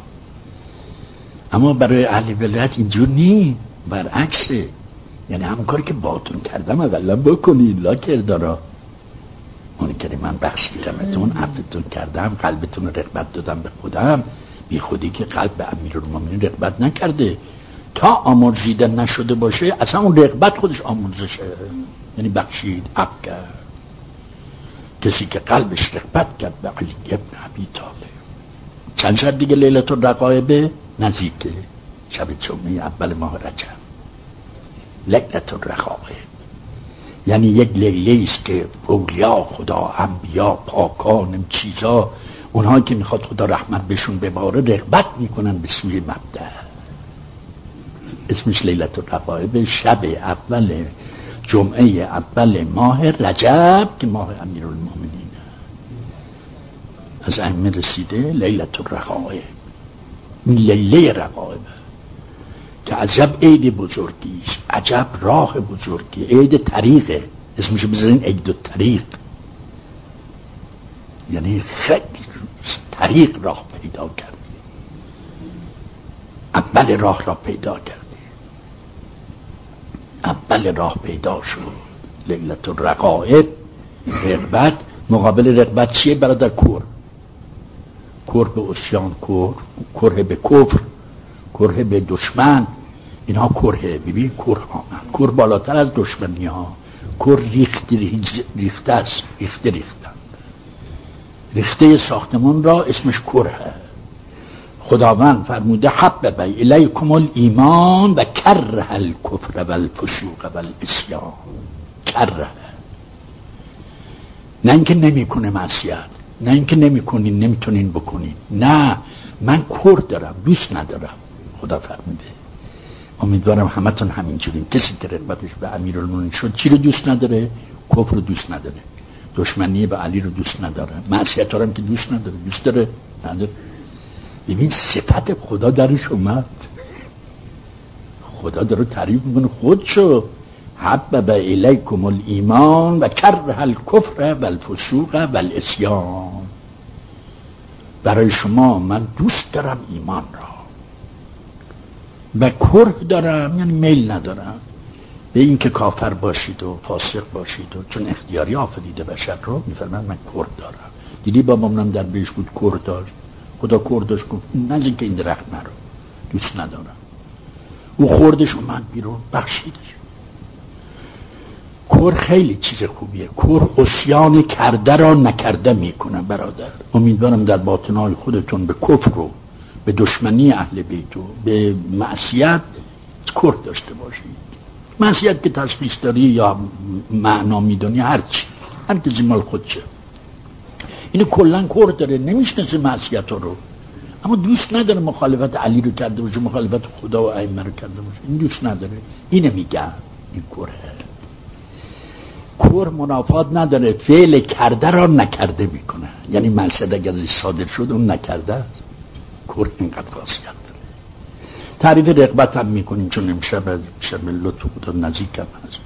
اما برای اهل ولایت اینجور نی برعکسه. یعنی همون کاری که باتون کردم اولا بکنید لا کردارا. اون که من بخشیدمتون عفتون کردم قلبتون رقبت دادم به خودم. بی خودی که قلب به امیر المومنین رقبت نکرده. تا آمرزیده نشده باشه اصلا اون رقبت خودش آمرزشه. یعنی بخشید اب کرد. کسی که قلبش رقبت کرد به علی ابن عبی طالب. چند شب دیگه لیلت الرقایبه نزدیکه. شب جمعه اول ماه رجب. لیلت الرقایب. یعنی یک لیله است که اولیا خدا انبیا پاکان چیزا اونها که می‌خواد خدا رحمت بهشون بباره رغبت می‌کنن به سوی مبدع. اسمش لیلت الرقایب شب اول جمعه اول ماه رجب که ماه امیر المومنین از ائمه رسیده لیلت الرقایب لیله رقایب که عجب عید بزرگی است عجب راه بزرگی عید طریقه. اسمشو بذارین عید و طریق. یعنی خیلی طریق راه پیدا کردی. اول راه را پیدا کردی. اول راه پیدا شد. لیلت الرقائب رغبت. مقابل رغبت چیه برادر کور؟ کور به اسیان کور کره به کفر کره به دشمن. اینها کره ببین کره آمد کور بالاتر از دشمنی ها. کور ریختی ریخته است ریخته ریختن ریخته ساختمان را اسمش کره. خداوند فرموده حب بی الیکم الایمان و کره الکفر و الفسوق و الاسیان کره. نه اینکه نمی‌کنه معصیت نه اینکه نمی‌کنین نمی‌تونین بکنین. نه من کور دارم دوست ندارم. خدا فرموده. امیدوارم همتون همینجورین. کسی که رغبتش به امیرالمومنین شد چی رو دوست نداره؟ کفر رو دوست نداره. دشمنی به علی رو دوست نداره. معصیت هم که دوست نداره. دوست داره. نداره. ببین صفت خدا درش اومد. خدا داره تعریف می‌کنه. خودشو حبب الیکم الایمان و کره الکفر و الفسوق و الاسیان. برای شما من دوست دارم ایمان را. و کره دارم یعنی میل ندارم. به اینکه کافر باشید و فاسق باشید و چون اختیاری آفریده بشر رو میفرمند من کرد دارم. دیدی بابامونم در بیش بود کرد داشت. خدا کردش گفت نزدیک که این درخت نرو دوست ندارم. او خوردش اومد بیرون بخشیدش. کور خیلی چیز خوبیه. کور اسیان کرده را نکرده می‌کنه برادر. امیدوارم در باطنهای خودتون به کفر رو به دشمنی اهل بیتو به معصیت کور داشته باشید. معصیت که تشخیص داری یا معنا می‌دونی هرچی هر کسی مال خودشه. اینو کلا کور داره نمی‌شناسه معصیت رو. اما دوست نداره مخالفت علی رو کرده باشه مخالفت خدا و ائمه رو کرده باشه. این دوست نداره. اینو میگم این کوره کور منافات نداره فعل کرده را نکرده می‌کنه. یعنی معصیت اگر صادر شد اون نکرده کور اینقدر خاصیت. تعریف رقبت هم می‌کنیم چون امشب شب لطف خدا نزدیکم هست.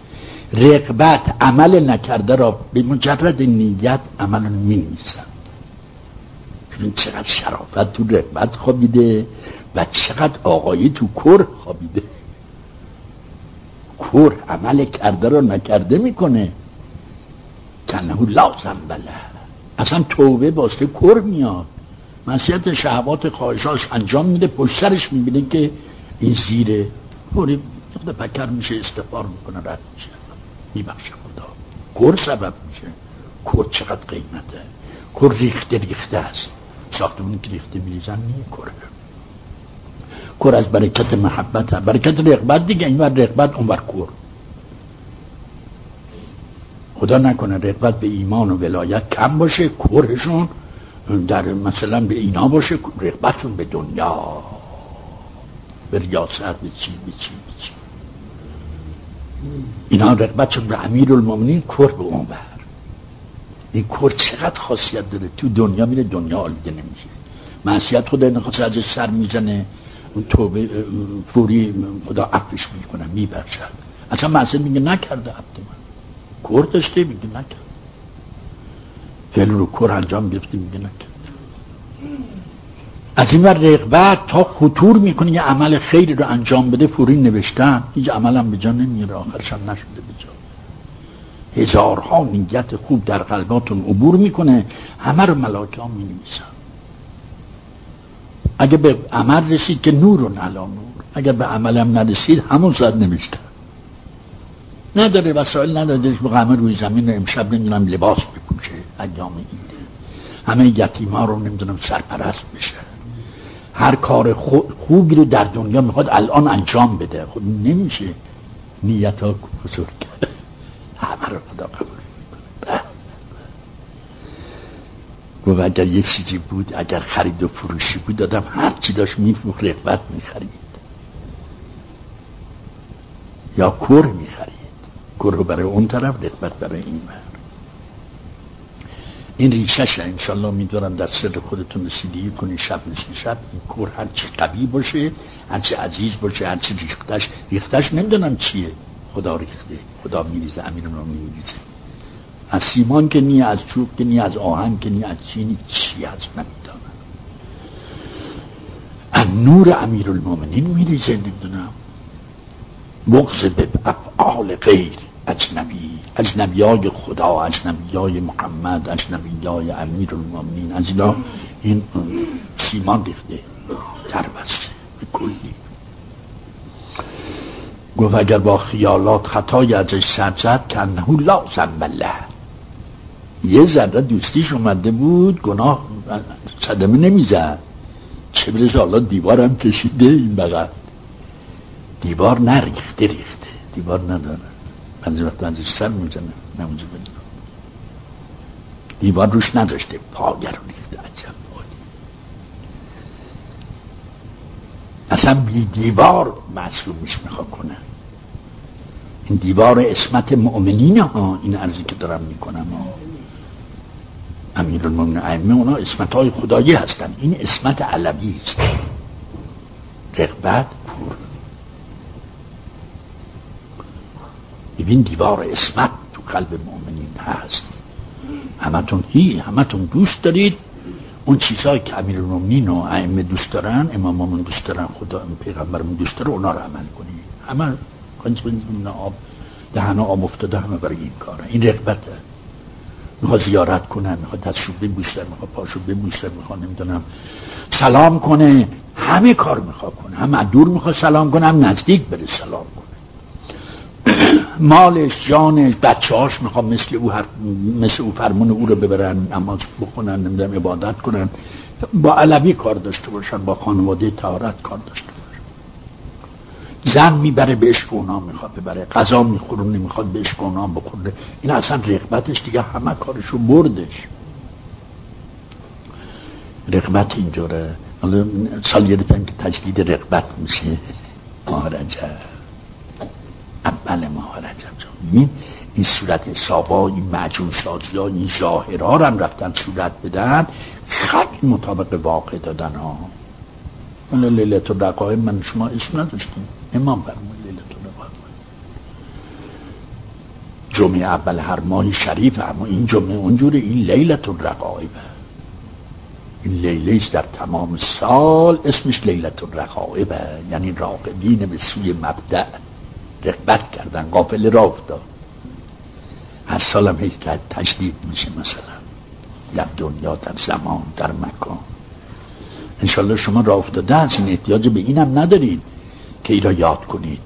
رقبت عمل نکرده را به مجرد نیت عمل می نویسن این چقدر شرافت تو رقبت خوابیده و چقدر آقایی تو کر خوابیده. کر عمل کرده را نکرده می‌کنه. کنه لازم بله اصلا توبه باسته کر میاد. مسیحت شهوات خواهشاش انجام میده. پشت سرش می‌بینه که این زیره فوری پکر میشه استفار می‌کنه رد میشه. میبخشه خدا. کور سبب میشه. کور چقدر قیمته. کور ریخته ریخته است. ساختمونی که ریخته میریزن نیه کوره کور از برکت محبت هم. برکت رقبت دیگه. این بر رقبت اون بر کور. خدا نکنه رقبت به ایمان و ولایت کم باشه کورشون در مثلا به اینا باشه رقبتشون به دنیا. به ریاست به چی به چی به چی. اینا رقبتشون به امیر المومنین کر به اون بر. این کر چقدر خاصیت داره؟ تو دنیا میره دنیا آلیده نمیشه. معصیت خدا نخواست ازش سر می‌زنه. اون توبه فوری خدا عفش می‌کنه میبرشد اصلا معصیت میگه نکرده عبد من. کر داشته میگه نکرد رو کر انجام گرفته میگه نکرد از این ور رغبت تا خطور می‌کنه یه عمل خیلی رو انجام بده فوری نوشتن. هیچ عملم به جا نمیره آخرش هم نشده به جا. هزارها نیت خوب در قلباتون عبور می‌کنه. همه رو ملاکه ها می اگه به عمل رسید که نور علا نور. اگر به عملم نرسید همون زد نوشتن. نداره وسایل نداره دلش به همه روی زمین امشب نمی‌دونم لباس بپوشه ایام ایده همه یتیم ها رو نمی‌دونم سرپرست بشه. هر کار خوبی رو در دنیا می‌خواد الان انجام بده. خود نمیشه نیت ها بزرگ همه رو خدا قبول گفت اگر یه چیزی بود اگر خرید و فروشی بود دادم هر چی داشت میفروخ رقبت می‌خرید. یا کور می‌خرید. کور رو برای اون طرف رقبت برای این بر این ریشش انشالله میدارم در سر خودتون رسیدگی کنی شب مثل شب این کور هرچی قوی باشه هرچی عزیز باشه هرچی ریختش ریختش نمی‌دونم چیه. خدا ریخته خدا میریزه امیر رو میریزه. از سیمان که نی از چوب که نی از آهن که نی از چینی چی از نمی‌دانم از نور امیر المومنین میریزه نمی‌دونم. بغض به افعال غیر. اجنبی اجنبی های خدا اجنبی های محمد اجنبی های امیر المومنین از اینا این سیمان ریخته تر بسته به کلی. گفت اگر با خیالات خطای ازش سر زد که انهو لا زنبله یه ذره دوستیش اومده بود گناه صدمه نمی‌زد. چه برسه حالا دیوارم کشیده این بغل. دیوار نریخته ریخته. دیوار نداره. وقت ازش سر می‌زنه نموزه دیوار روش نداشته. پاگر رو ریخته عجب اصلا بی دیوار معصومش میخوا کنه این دیوار اسمت مؤمنین ها این عرضی که دارم می‌کنم. ها امیر المومن ائمه اونا اسمت های خدایی هستن. این اسمت علوی است. رغبت ببین دیوار اسمت تو قلب مؤمنین هست همتون هی همتون دوست دارید. اون چیزهایی که امیر المومنین و ائمه دوست دارن اماممون دوست دارن خدا پیغمبرمون دوست داره اونا رو عمل کنید. همه کنج آب دهن آب افتاده همه برای این کاره. این رغبته می‌خواد زیارت کنه می‌خواد دستشو ببوسه می‌خواد پاشو ببوسه می‌خواد نمی‌دونم سلام کنه. همه کار می‌خواد کنه. هم دور می‌خواد سلام کنه هم نزدیک بره سلام کنه. مالش جانش بچه هاش می‌خواد مثل او هر... مثل او فرمون او رو ببرن نماز بخونن نمی‌دونم عبادت کنن. با علوی کار داشته باشن با خانواده تهارت کار داشته باشن. زن می‌بره به عشق اونا می‌خواد ببره غذا میخورونه می‌خواد به عشق اونا بخوره. این اصلا رقبتش دیگه همه کارشو بردش. رقبت اینجوره. سال گرفتن که تجدید رقبت میشه. ماه رجب اول ماه رجب این این صورت حسابا این معجون سازی ها این ظاهرها هم رفتن صورت بدن. خیلی مطابق واقع دادن ها. اون لیلت الرقائب من شما اسم نداشتیم امام فرمود لیلت الرقائب جمعه اول هر ماهی شریف اما این جمعه اونجوره این لیلت الرقائبه این لیله است در تمام سال اسمش لیلت الرقائبه یعنی راقبین به سوی مبدع رقبت کردن قافل را افتاد. هر سالم هیچ تجدید میشه مثلا. در دنیا در زمان در مکان. انشالله شما را افتاده این احتیاج به اینم ندارید که ای را یاد کنید.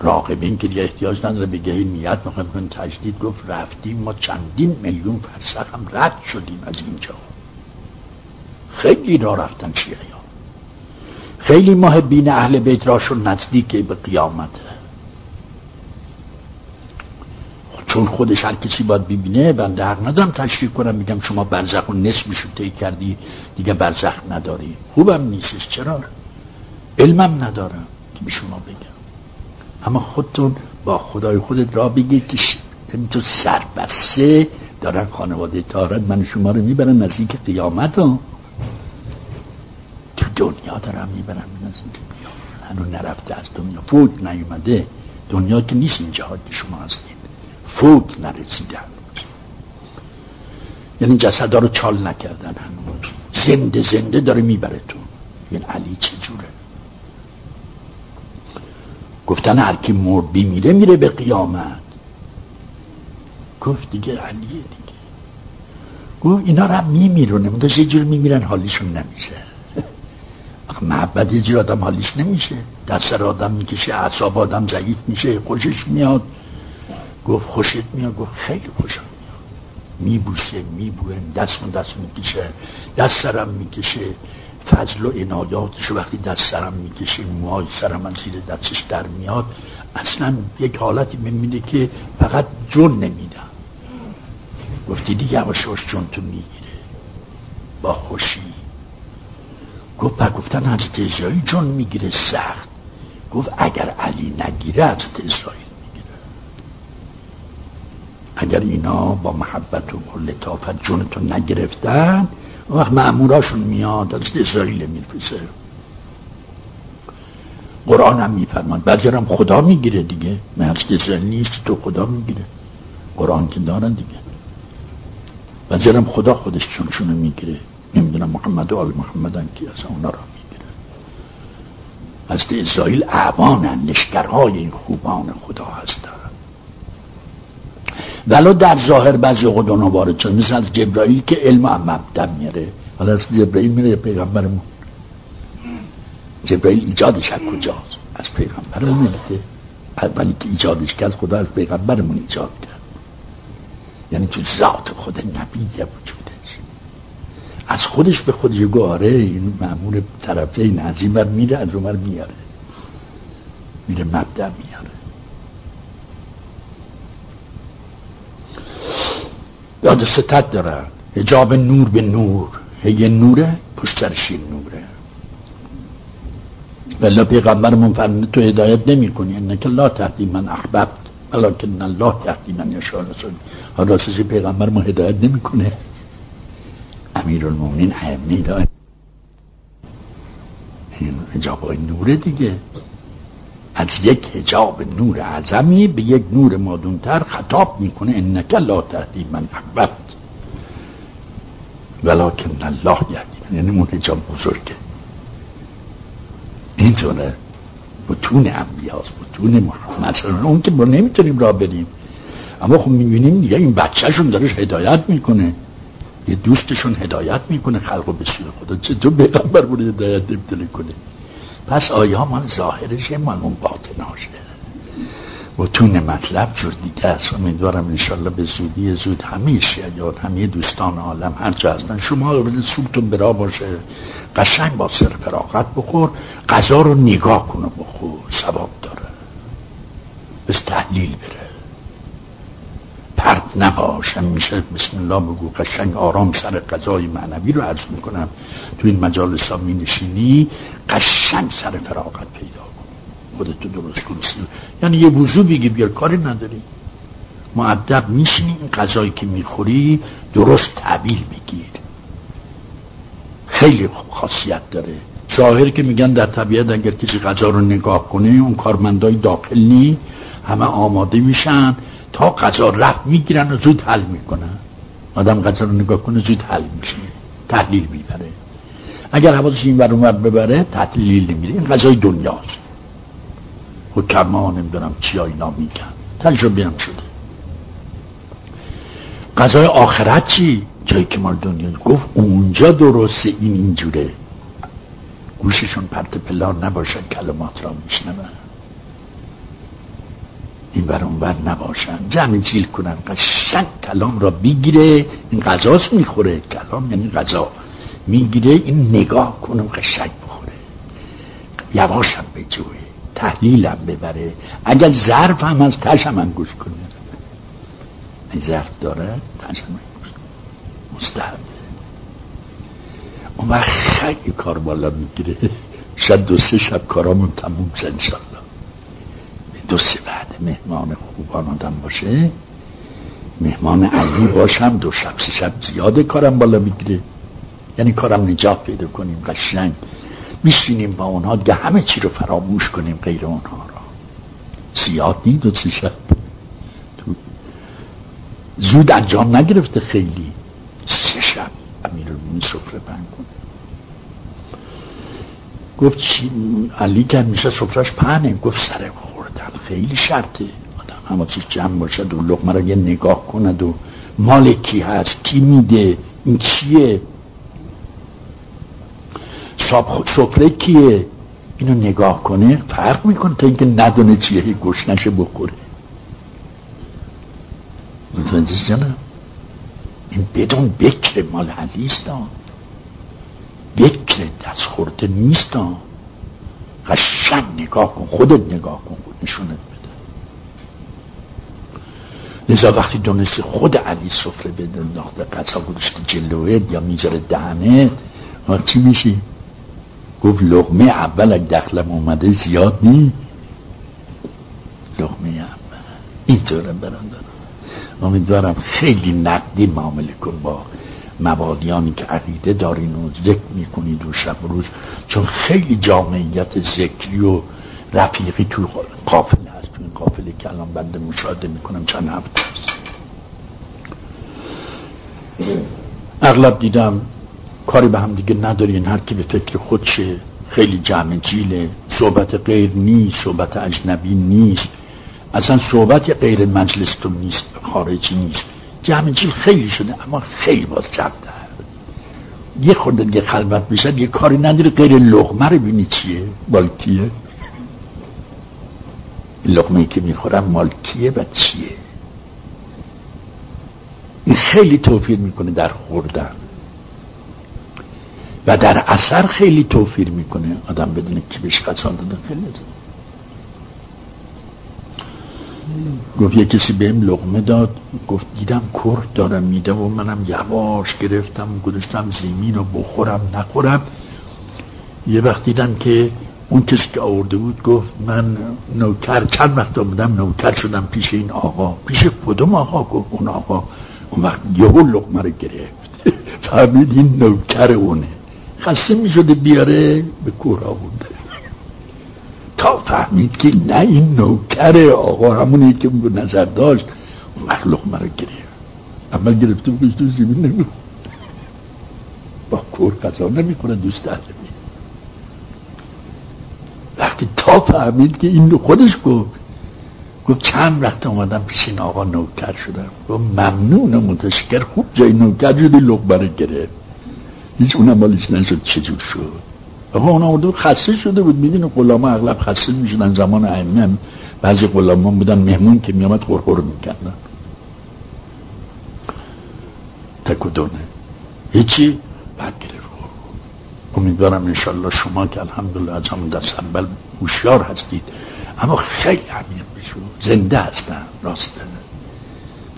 راقبین که دیگه احتیاج نداره بگه نیت می‌خوایم کنید تجدید گفت رفتیم ما چندین میلیون فرسخ هم رد شدیم از اینجا. خیلی را رفتن شیعه خیلی محبین اهل بیت راشون نزدیک به قیامته چون خودش هر کسی باید ببینه بنده حق ندارم تشریح کنم میگم شما برزخ و نصفشو طی کردی دیگه برزخ نداری. خوبم نیستش چرا؟ علمم ندارم که به شما بگم. اما خودتون با خدای خودت را بگید که تو سربسته دارن خانواده تارت من شما رو می‌برن نزدیک قیامت ها. تو دنیا دارم می‌برن نزدیک قیامت. هنو نرفته از دنیا. فوت نیومده. دنیا که نیست این جهاد که شما هستید فوت نرسیدن. یعنی جسد رو چال نکردن هنوز. زنده زنده داره می‌بره تو. این علی چجوره گفتن هر کی مرد میره میره به قیامت. گفت دیگه علیه دیگه. گفت اینا رو هم میمیرونه. منتها یه جور میمیرن حالیشون نمیشه. محبت یه جور آدم حالیش نمیشه. سر آدم می‌کشه اعصاب آدم ضعیف میشه خوشش میاد. گفت خوشت میاد؟ گفت خیلی خوشم میاد. میبوسه میبوه دست دست می‌کشه دست سرم می‌کشه. فضل و عنایاتش وقتی دست سرم می‌کشه موهای سرم از زیر دستش در میاد. اصلا یک حالتی میمیده که فقط جون نمیدم. گفتی دیگه یواش جون تو می‌گیره. با خوشی. گفت گفتن حضرت اسرائیل جون می‌گیره سخت. گفت اگر علی نگیره می‌گیره اگر اینا با محبت و لطافت جونتو نگرفتن وقت معموراشون میاد از اسرائیل میفرسه. قرآن هم میفرماد بعضی هم خدا می‌گیره دیگه. من از اسرائیل نیست تو خدا می‌گیره. قرآن که دارن دیگه. بعضی هم خدا خودش چونشونو می‌گیره. نمی‌دونم محمد و آل محمد که از اونا را می‌گیره. از اسرائیل اعوانن لشکرهای این خوبان خدا هستن. ولو در ظاهر بعضی اوقات اونا وارد شد مثل از جبرائیل که علم هم مبدم میره. حالا از جبرائیل میره پیغمبرمون جبرائیل ایجادش از کجاست؟ از پیغمبرمون میده اولی که. ایجادش کرد خدا از پیغمبرمون ایجاد کرد. یعنی تو ذات خود نبی وجودش. از خودش به خودش گواره این معمول طرفین این بر میره از اون میاره. میره مبدع میاره. یاد ستت دارن هجاب نور به نور. هی نوره این نوره. ولی پیغمبرمون فرمونه تو هدایت نمی کنی انک لا تهدی من احببت. ولکن الله تهدی من یشاء. رسول حالا پیغمبر ما هدایت نمی‌کنه. امیر المومنین ائمه داره این هجاب های نوره دیگه. از یک هجاب نور اعظمی به یک نور مادونتر خطاب می‌کنه انک لا تهدی من احببت. ولکن الله یهدی. یعنی اون هجاب بزرگه. اینطوره بتون انبیاست بتون محمد اون که ما نمی‌تونیم را بریم. اما خب می‌بینیم دیگه این بچهشون دارش هدایت می‌کنه. یه دوستشون هدایت می‌کنه خلقو به سوی خدا. چطور پیغمبر بوده هدایت نمی‌تونه کنه؟ پس آیا من ظاهرشه من اون باطناشه و تون مطلب جور دیگه است. امیدوارم انشالله به زودی زود همه یا همه دوستان عالم هر جا هستن. شما رو سوتون برا باشه. قشنگ با سر فراغت بخور. غذا رو نگاه کنه بخور. ثواب داره. بس تحلیل بره. پرت نباشم. میشه بسم الله بگو قشنگ آرام سر غذای معنوی رو عرض می‌کنم. تو این مجالس ها می نشینی قشنگ سر فراغت پیدا کن. خودتو درست کن. یعنی یه وضو بگی بیار. کاری نداری. معدب میشینی این غذایی که می‌خوری درست تعبیل بگیر. خیلی خاصیت داره. ظاهر که میگن در طبیعت اگر کسی غذا رو نگاه کنه اون کارمندای داخلی همه آماده میشن. تا غذا رفت می‌گیرن و زود حل می‌کنن. آدم غذا رو نگاه کنه زود حل میشه. تحلیل می‌بره. اگر حواسش این بر اومد ببره تحلیل نمیره این غذای دنیاست. حکما نمی‌دونم چی اینا میگن. تجربه هم شده. غذای آخرت چی؟ جایی که مال دنیا گفت اونجا درسته این اینجوره. گوششون پرت پلار نباشن کلمات را میشنون این بر اون بر نباشن. جمع جیل کنن. قشنگ کلام را بگیره. این غذاست می‌خوره. کلام یعنی غذا. می‌گیره این نگاه کنم قشنگ بخوره. یواشم به جوه تحلیلم ببره. اگر ظرف هم از تشم انگوش کنه. این ظرف داره تشم انگوش مستحب اون وقت خیلی کار بالا می‌گیره. شاید دو سه شب کارامون تموم شد انشالله. دو سه بعد. مهمان خوبان آدم باشه. مهمان علی باشم. دو شب سه شب زیاده کارم بالا می‌گیره. یعنی کارم نجات پیدا کنیم قشنگ. میشینیم با اونها که همه چی رو فراموش کنیم غیر اونها را زیاد نید دو سه شب. تو زود انجام نگرفته خیلی. سه شب امیر سفره بند کنه. گفت علی که میشه سفرش پهنه. گفت سر خوردم خیلی شرطه. آدم همه چیز جمع باشد و لقمه را یه نگاه کند و مال کی هست کی میده این چیه؟ سفره کیه؟ اینو نگاه کنه فرق می‌کنه تا اینکه ندونه چیه گوش نشه بخوره. متوجه جانم؟ این بدون بکر مال حدیث بکر دست خورده نیست قشنگ نگاه کن خودت نگاه کن نشونت بده. لذا وقتی دونستی خود علی سفره بده انداخته قصا گذاشته جلوید یا می‌ذاره دهنه چی میشی؟ گفت لغمه اول اگه دخلم اومده زیاد نی لغمه اول. اینطوره برندارم امیدوارم خیلی نقدی معامله کن با مبادیانی که عقیده دارین و ذکر می‌کنید و شب روز چون خیلی جامعیت ذکری و رفیقی تو قافله هست تو این قافله که الان بنده مشاهده می‌کنم چند هفته هست اغلب دیدم کاری به هم دیگه ندارین هر کی به فکر خودشه خیلی جمع جیله صحبت غیر نیست صحبت اجنبی نیست. اصلا صحبت غیر مجلستون نیست خارجی نیست. جمع جیل خیلی شده اما خیلی باز جمع یه خورده یه خلوت بشه یه کاری نداره غیر لغمه رو بینی چیه مالکیه لغمه که می‌خورم مالکیه و چیه؟ این خیلی توفیر می‌کنه در خوردن. و در اثر خیلی توفیر می‌کنه. آدم بدونه که بهش قصان داده خیلی. گفت یه کسی بهم لغمه داد. گفت دیدم کرد دارم میده و منم یواش گرفتم گذاشتم زمین رو بخورم نخورم. یه وقت دیدم که اون کسی که آورده بود گفت من نوکر چند وقت آمدم نوکر شدم پیش این آقا. پیش کدوم آقا؟ گفت اون آقا. اون وقت یهو لغمه رو گرفت. فهمید این نوکر اونه. خسته می شده بیاره به کورا بوده تا فهمید که نه این نوکر آقا همونی که نظر داشت مخلوق مرا گرفت. اول گرفته بود تو زمین نمی با کور قضا کنه دوست اهل وقتی تا فهمید که این خودش گفت گفت چند وقت آمدم پیش این آقا نوکر شدم. گفت ممنون متشکر خوب جای نوکر شدی لقمه گرفت. هیچ اونم مالش نشد چجور شد. آقا اون آمده خسته شده بود. میدین غلاما اغلب خسته می‌شدن زمان ائمه بعضی غلامان بودن مهمون که میامد خورخور می‌کردن. تکودونه هیچی؟ بعد گرفت. امیدوارم انشالله شما که الحمدلله از همون دست اول هوشیار هستید. اما خیلی عمیق بشو. زنده هستن راسته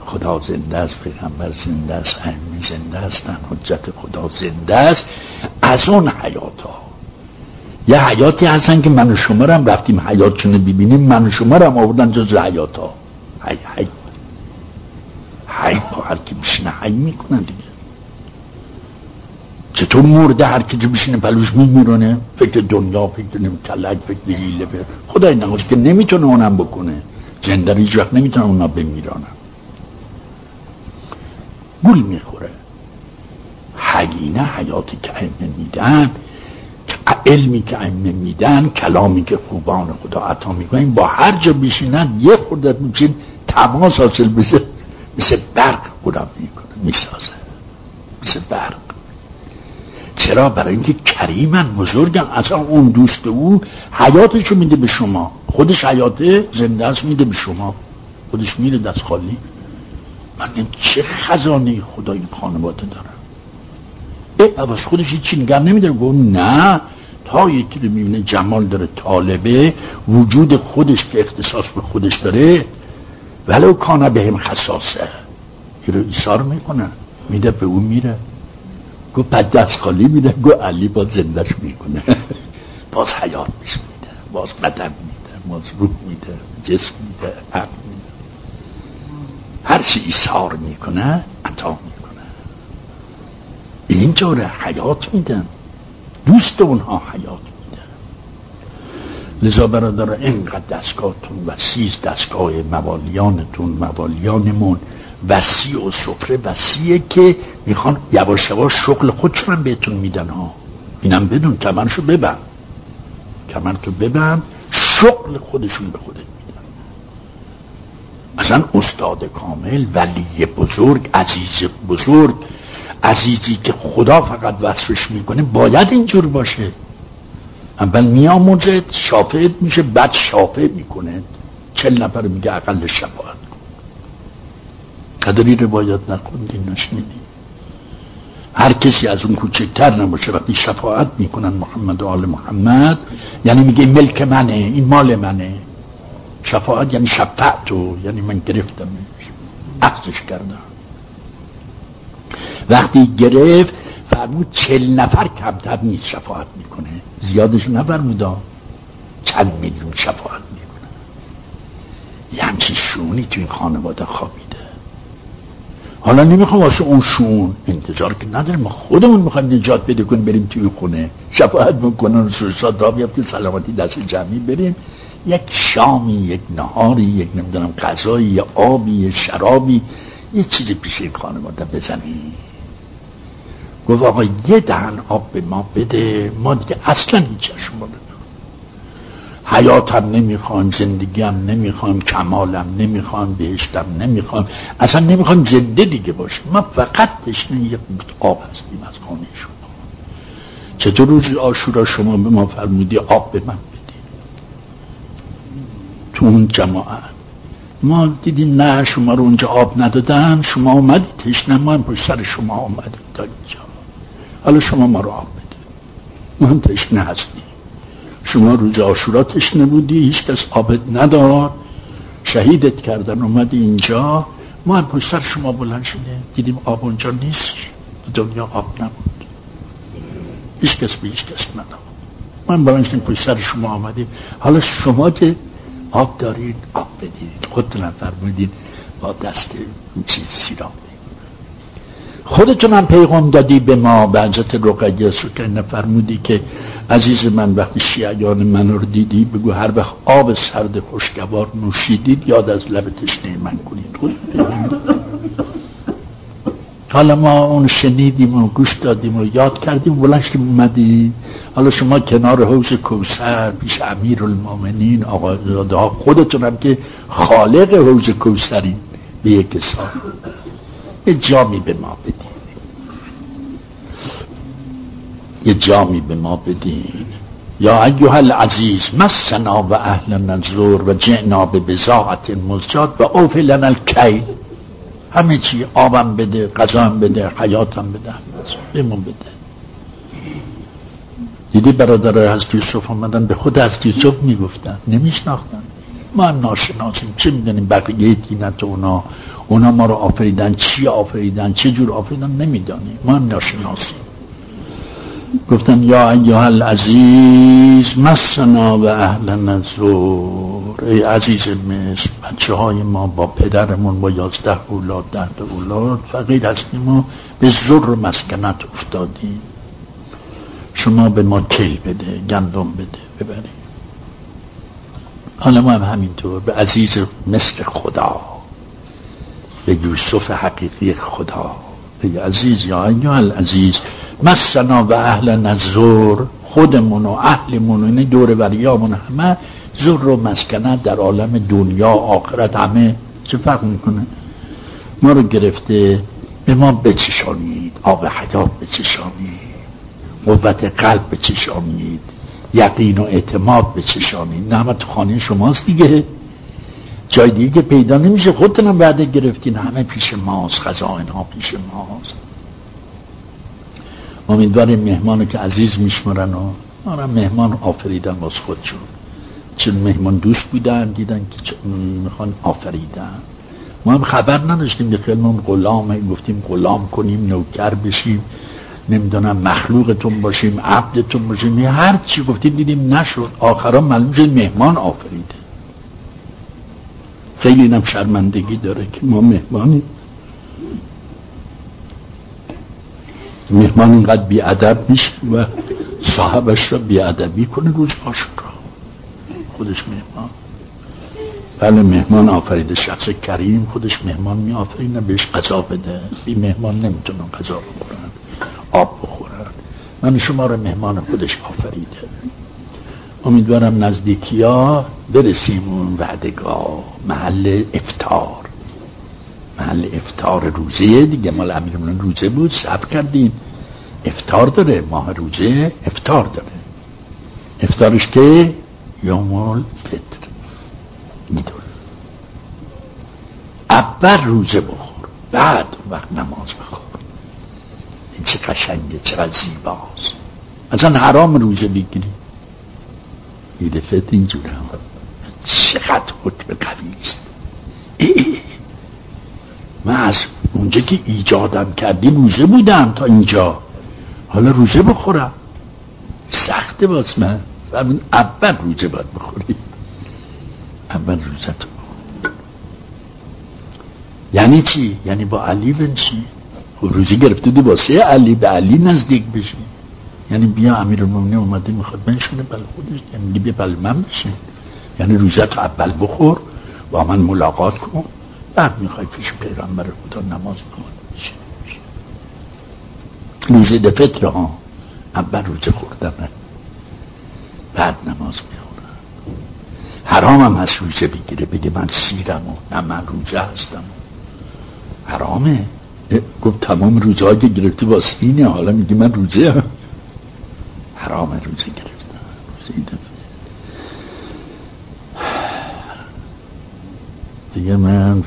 خدا زنده است پیغمبر زنده است ائمه زنده هستن حجت خدا زنده است. از اون حیات ها یه حیاتی هستن که من و شما هم رفتیم حیاتشون ببینیم من و شما هم آوردن جز حیات ها حی حی. حی پا هر کی بشینه حی می‌کنن دیگه. چطور مرده هر کی جو بشینه پلوش میمیرونه؟ فکر دنیا فکر نمی کلک فکر هیله به خدای نخواست که نمی‌تونه اونم بکنه. زنده هیچ وقت نمی‌تونه اونا بمیرانن گول می‌خوره. حگینه حیاتی که میدن. علمی که ائمه میدن کلامی که خوبان خدا عطا می‌کنن با هر جا بشینن یه خودت میشین تماس حاصل بشه مثل برق خدا می‌کنه می‌سازه مثل برق. چرا؟ برای اینکه کریمن بزرگن اصلا اون دوست او حیاتشو میده به شما. خودش حیاته زنده میده به شما. خودش میره دست خالی. من این چه خزانه خدا این خانواده دارم ای عوض خودش چی نگم نمیداره. گفت نه تا یکی رو می‌بینه جمال داره طالبه وجود خودش که اختصاص به خودش داره ولو کانه به هم خصاصه. که رو ایثار می‌کنه میده به اون میره. گو پد دست خالی میده گو علی باز زندش می‌کنه. باز حیات میش میده باز بدن میده باز روح میده جسم میده عقل میده. هر چی ایثار می‌کنه عطا می‌کنه اینطوره حیات میدن دوست اونها حیات میدن لذا برادر اینقدر دستگاهتون وسیع دستگاه موالیانتون موالیانمون وسیع و سفره وسیعه که می‌خوان یواش یواش شغل خودشون بهتون میدن ها اینم بدون کمرشو ببن کمر تو ببند شغل خودشون به خودت میدن اصلا استاد کامل ولی بزرگ عزیز بزرگ عزیزی که خدا فقط وصفش می‌کنه باید اینجور باشه. اول میاموزد شافعت میشه بعد شافع می‌کنه. چل نفر میگه اقل شفاعت قدری روایت نخوندی نشنیدی هر کسی از اون کوچکتر نباشه وقتی شفاعت می‌کنن محمد و آل محمد یعنی میگه ملک منه این مال منه. شفاعت یعنی شفاعتو یعنی من گرفتم عقدش کردم. وقتی گرفت فرمود چل نفر کمتر نیست شفاعت می‌کنه. زیادش نفرمودا. چند میلیون شفاعت می‌کنه. یه همچین شونی تو این خانواده خوابیده. حالا نمی‌خوام واسه اون شون انتظار که نداریم. ما خودمون می‌خوایم نجات بده کنیم بریم توی خونه شفاعت می‌کنن سوسات را بیفته سلامتی دست جمعی بریم. یک شامی یک نهاری یک نمی‌دونم غذایی یه آبی یه شرابی یه چیزی پیش این خانواده بزنیم. گفت آقا یه دهن آب به ما بده ما دیگه اصلا هیچ شما حیاتم نمی‌خوام زندگیم نمی‌خوام کمالم نمی‌خوام بهشتم نمی‌خوام اصلا نمی‌خوام زنده دیگه باشم. ما فقط تشنه یک آب هستیم از خانه شما. چطور روز آشورا شما به ما فرمودی آب به من بدی؟ تو اون جماعت. ما دیدیم نه شما رو اونجا آب ندادن شما اومدی تشنه ما هم پشت سر شما اومدیم تا اینجا. حالا شما ما رو آب بده. ما هم تشنه هستیم. شما روز آشورا تشنه بودی هیچ کس آبت نداد. شهیدت کردن اومدی اینجا. ما هم پشت سر شما بلند شده دیدیم آب اونجا نیست. دنیا آب نبود. هیچ کس به هیچ کس نداد هم بلند شدیم پشت سر شما آمدیم. حالا شما که آب دارین آب بدید. خودتون فرمودین با دست این چیز سیرام خودتون هم پیغام دادی به ما به حضرت رقیه سکن فرمودی که عزیز من وقتی شیعیان من رو دیدی بگو هر وقت آب سرد خوشگوار نوشیدید یاد از لب تشنه من کنید. حالا ما اون شنیدیم و گوش دادیم و یاد کردیم ولشتیم اومدی حالا شما کنار حوز کوسر پیش امیر المومنین آقا ها خودتون هم که خالق حوز کوسرین به یک حساب. یه جامی به ما بدید یه جامی به ما بدین. یا ایها العزیز مسنا و اهل نزور و جعنا به بزاعت مزجاد و اوف لنا الکیل. همه چی آبم بده قضام بده حیاتم بده بهمون بده. دیدی برادر حضرت یوسف آمدن به خود حضرت یوسف می‌گفتن. نمیشناختن. ما هم ناشناسیم. چه می‌دونیم؟ بقیه دینت اونا. اونا ما رو آفریدن چی آفریدن چه جور آفریدن؟ نمی‌دانیم ما هم گفتن یا ایها العزیز مسنا و اهل نزور ای عزیز مصر بچه های ما با پدرمون با یازده اولاد ده اولاد فقیر هستیم و به زر مسکنت افتادیم. شما به ما کل بده گندم بده ببریم. حالا ما هم همینطور به عزیز مثل خدا. به یوسف حقیقی خدا. به عزیز یا ایها العزیز مسنا و اهل نزور خودمون و اهلمون و این دور وریامون همه زور و مسکنت در عالم دنیا آخرت همه چه فرق می‌کنه؟ ما رو گرفته به ما بچشانید آب حیات بچشانید قوت قلب بچشانید یقین و اعتماد بچشانید. نه تو خانه شماست دیگه. جای دیگه پیدا نمیشه. خودتونم بعد گرفتین. همه پیش ماست. خزائن ها پیش ماست. امیدواریم مهمانو که عزیز میشمرن و آره مهمان آفریدن باز خودشون. چون مهمان دوست بودن دیدن که می‌خوان آفریدن. ما هم خبر نداشتیم که خیلی غلام گفتیم غلام کنیم نوکر بشیم. نمی‌دونم مخلوقتون باشیم عبدتون باشیم. هر چی گفتیم دیدیم نشد. آخرا معلوم شد مهمان آفریده. خیلی اینم شرمندگی داره که ما مهمانیم. مهمان اینقدر بیادب میشه و صاحبش را بیادبی کنه روز آشورا خودش مهمان. بله مهمان آفریده شخص کریم خودش مهمان می آفرینه بهش قضا بده. بی مهمان نمی‌تونن قضا بخورن آب بخورن. من شما رو مهمان خودش آفریده. امیدوارم نزدیکی ها برسیم اون وعدگاه محل افتار. محل افتار روزه دیگه. مال امیرمون روزه بود صبر کردیم. افتار داره ماه روزه افتار داره. افتارش که یوم فطر می‌دونه اول روزه بخور بعد وقت نماز بخور. این چه قشنگه چقدر زیباست. اصلا حرام روزه بگیری. ایده فطر اینجوره چقدر حکم قوی است. من از اونجا که ایجادم کردی روزه بودم تا اینجا. حالا روزه بخورم. سخته باز من. اول روزه باید بخوری. اول روزه تو یعنی چی؟ یعنی با علی بنشی خب روزی گرفته دی واسه علی به علی نزدیک بشی یعنی بیا امیر المومنی اومده می‌خواد بنشونه بل خودش یعنی بیا بل من بشین. یعنی روزه تو اول بخور با من ملاقات کن. بعد می‌خوای پیش پیغمبر خدا نماز بخون روزه ده فطر ها. اول روزه خوردم بعد نماز می‌خورم حرامم هست روزه بگیره بگه من سیرم و نه من روزه هستم. حرامه. گفت تمام روزه که گرفتی واسه اینه. حالا میگه من روزه هم حرام روزه گرفتم. دیگه من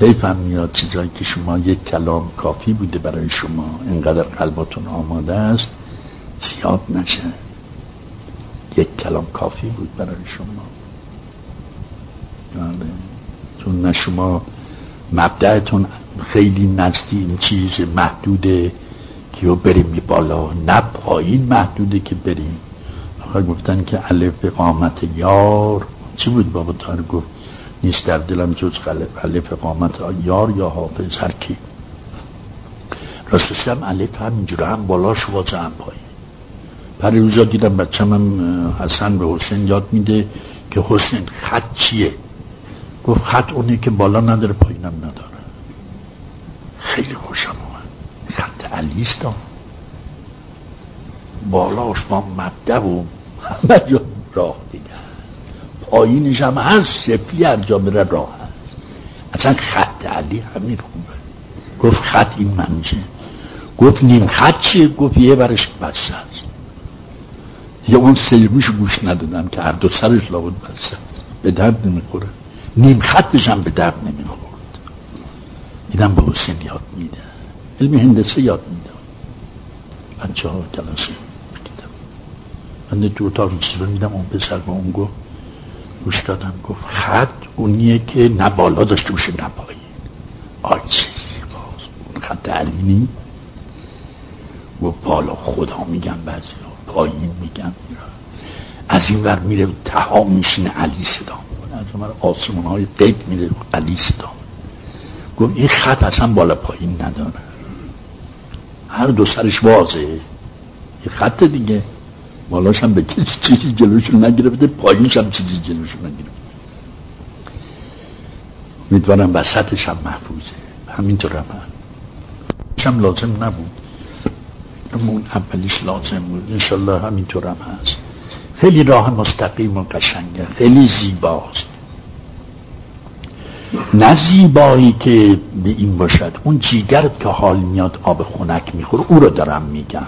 حیفم میاد چیزایی که شما یک کلام کافی بوده برای شما. اینقدر قلباتون آماده است زیاد نشه. یک کلام کافی بود برای شما. بله. چون نه شما مبدعتون خیلی این چیز محدوده. که بریم بالا؟ نه محدوده که بریم. آخه گفتن که الف قامت یار. چی بود بابا تار گفت؟ نیست در دلم جز الف قامت یار یا حافظ هر کی. راستش هم الف همینجوره هم بالاش واجه هم پایین. پر روزا دیدم بچه هم حسن به حسین یاد میده که حسین خط چیه؟ گفت خط اونه که بالا نداره پایینم نداره. خیلی خوشم خط علیست بالاش با مبده و همه جا راه دیگه پایینش هم هست سپی هر جا بره راه هست. اصلا خط علی همین خوبه. گفت خط این منشه گفت نیم خط چیه؟ گفت یه برش بسته است. یا اون سیمیش گوش ندادم که هر دو سرش لابد بسته به درد نمی‌خوره. نیم خطش هم به درد نمی‌خورد. دیدم به حسین یاد میده. علم هندسه یاد میده بچه ها کلاسی دیدم من تو اتاق چیز میدم اون پسر با اون گفت گوش دادم گفت خط اونیه که نه بالا داشته باشه نه پایین. آی زیباز اون خط علی و بالا خدا میگن بعضی پایین میگن از این ور میره تها میشینه علی صدا از من آسمان های قید میره علی صدا گفت این خط اصلا بالا پایین نداره. هر دو سرش واضحه یه خط دیگه. بالاش هم به کسی چیزی جلوش نگرفته پایینش هم چیزی جلوش نگرفته. میدوارم وسطش هم محفوظه. همینطور هم. هم لازم نبود. اون اولیش لازم بود. انشالله همینطور هم هست. خیلی راه مستقیم و قشنگه. خیلی زیباست. نه زیبایی که به این باشد. اون جیگر که حال میاد آب خونک میخور او رو دارم میگم.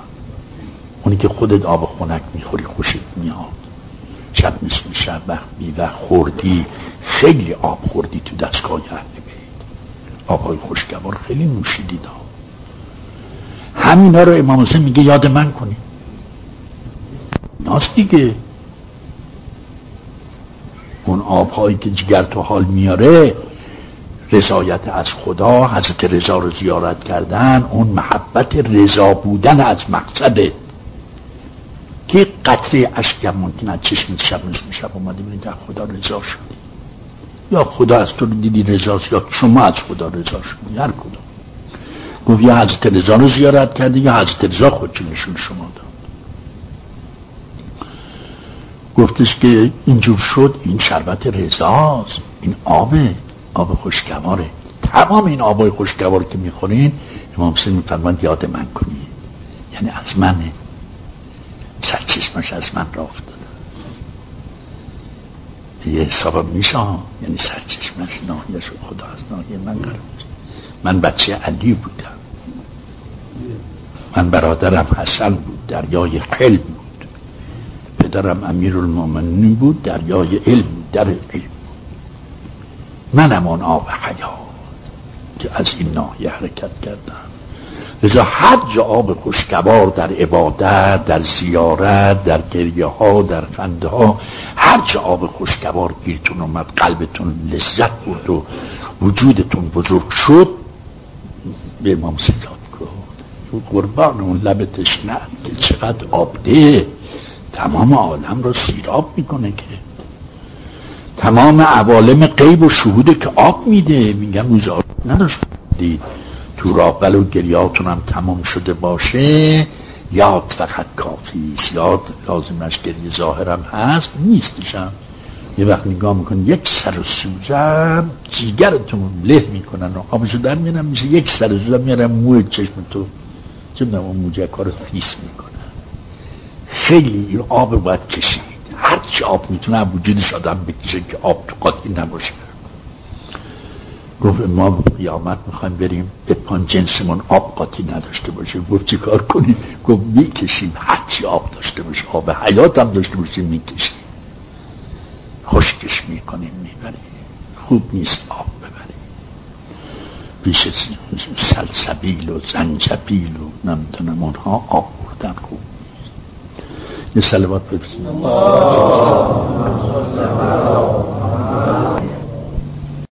اونی که خودت آب خونک می‌خوری خوشت میاد. شب مثل شب وقت و خوردی خیلی آب خوردی تو دستگاه اهل بیت. آبهای خوشگوار خیلی نوشیدی دا همینا رو امام حسین میگه یاد من کنی. ناست دیگه. اون آبهایی که جگر تو حال میاره رضایت از خدا حضرت رضا رو زیارت کردن اون محبت رضا بودن از مقصده که قطره اشکم ممکن از چشم شب نصف شب اومده بینید در خدا رضا شدی یا خدا از تو دیدی رضا یا شما از خدا رضا شدی؟ هر کدوم. گفت یا حضرت رضا رو زیارت کردی یا حضرت رضا خودشو نشون شما داد. گفتش که اینجور شد این شربت رضاست این آبه. آب خوشگواره. تمام این آبای خوشگوار که می‌خورین امام حسین میفرماند یاد من کنید. یعنی از منه سرچشمش از من را افتاده. یه حساب میشه یعنی سرچشمش ناهیش خدا از ناهی من قرار من بچه علی بودم. من برادرم حسن بود. دریای قلب بود. پدرم امیر المومنین بود. دریای علم در علم. منم آن آب حیات که از این ناحیه حرکت کردم لذا جا آب خوشگوار در عبادت در زیارت در گریه ها در خنده ها هر جا آب خوشگوار گیرتون اومد قلبتون لذت بود و وجودتون بزرگ شد به امام سجاد کن قربان اون لب تشنه که چقدر آب ده. تمام عالم رو سیراب می‌کنه که تمام عوالم غیب و شهوده که آب میده. میگن روزا نداشت. دید تو راه بلو گریاتون هم تمام شده باشه. یاد فقط کافی یاد لازمش گریه ظاهرم هست. نیستشم یه وقت نگاه میکن یک سر سوزم جیگرتون له می‌کنن و آبشو در میرم میشه یک سر سوزم میارم موی چشم تو چه می‌دونم اون موجه کار فیس می‌کنن. خیلی این آب باید کشید. هرچی آب می‌تونه وجودش آدم بکشه که آب تو قاطی نباشه. گفت ما قیامت می‌خوایم بریم به پان جنسمون آب قاطی نداشته باشه. گفت چی کار کنیم گفت می‌کشیم هرچی آب داشته باشه آب حیات هم داشته باشیم می‌کشیم. خشکش می‌کنیم می‌بریم. خوب نیست آب ببریم. بیش سلسبیل و زنجبیل و اونها آب بردن خوب Bir salavat versin. Allah.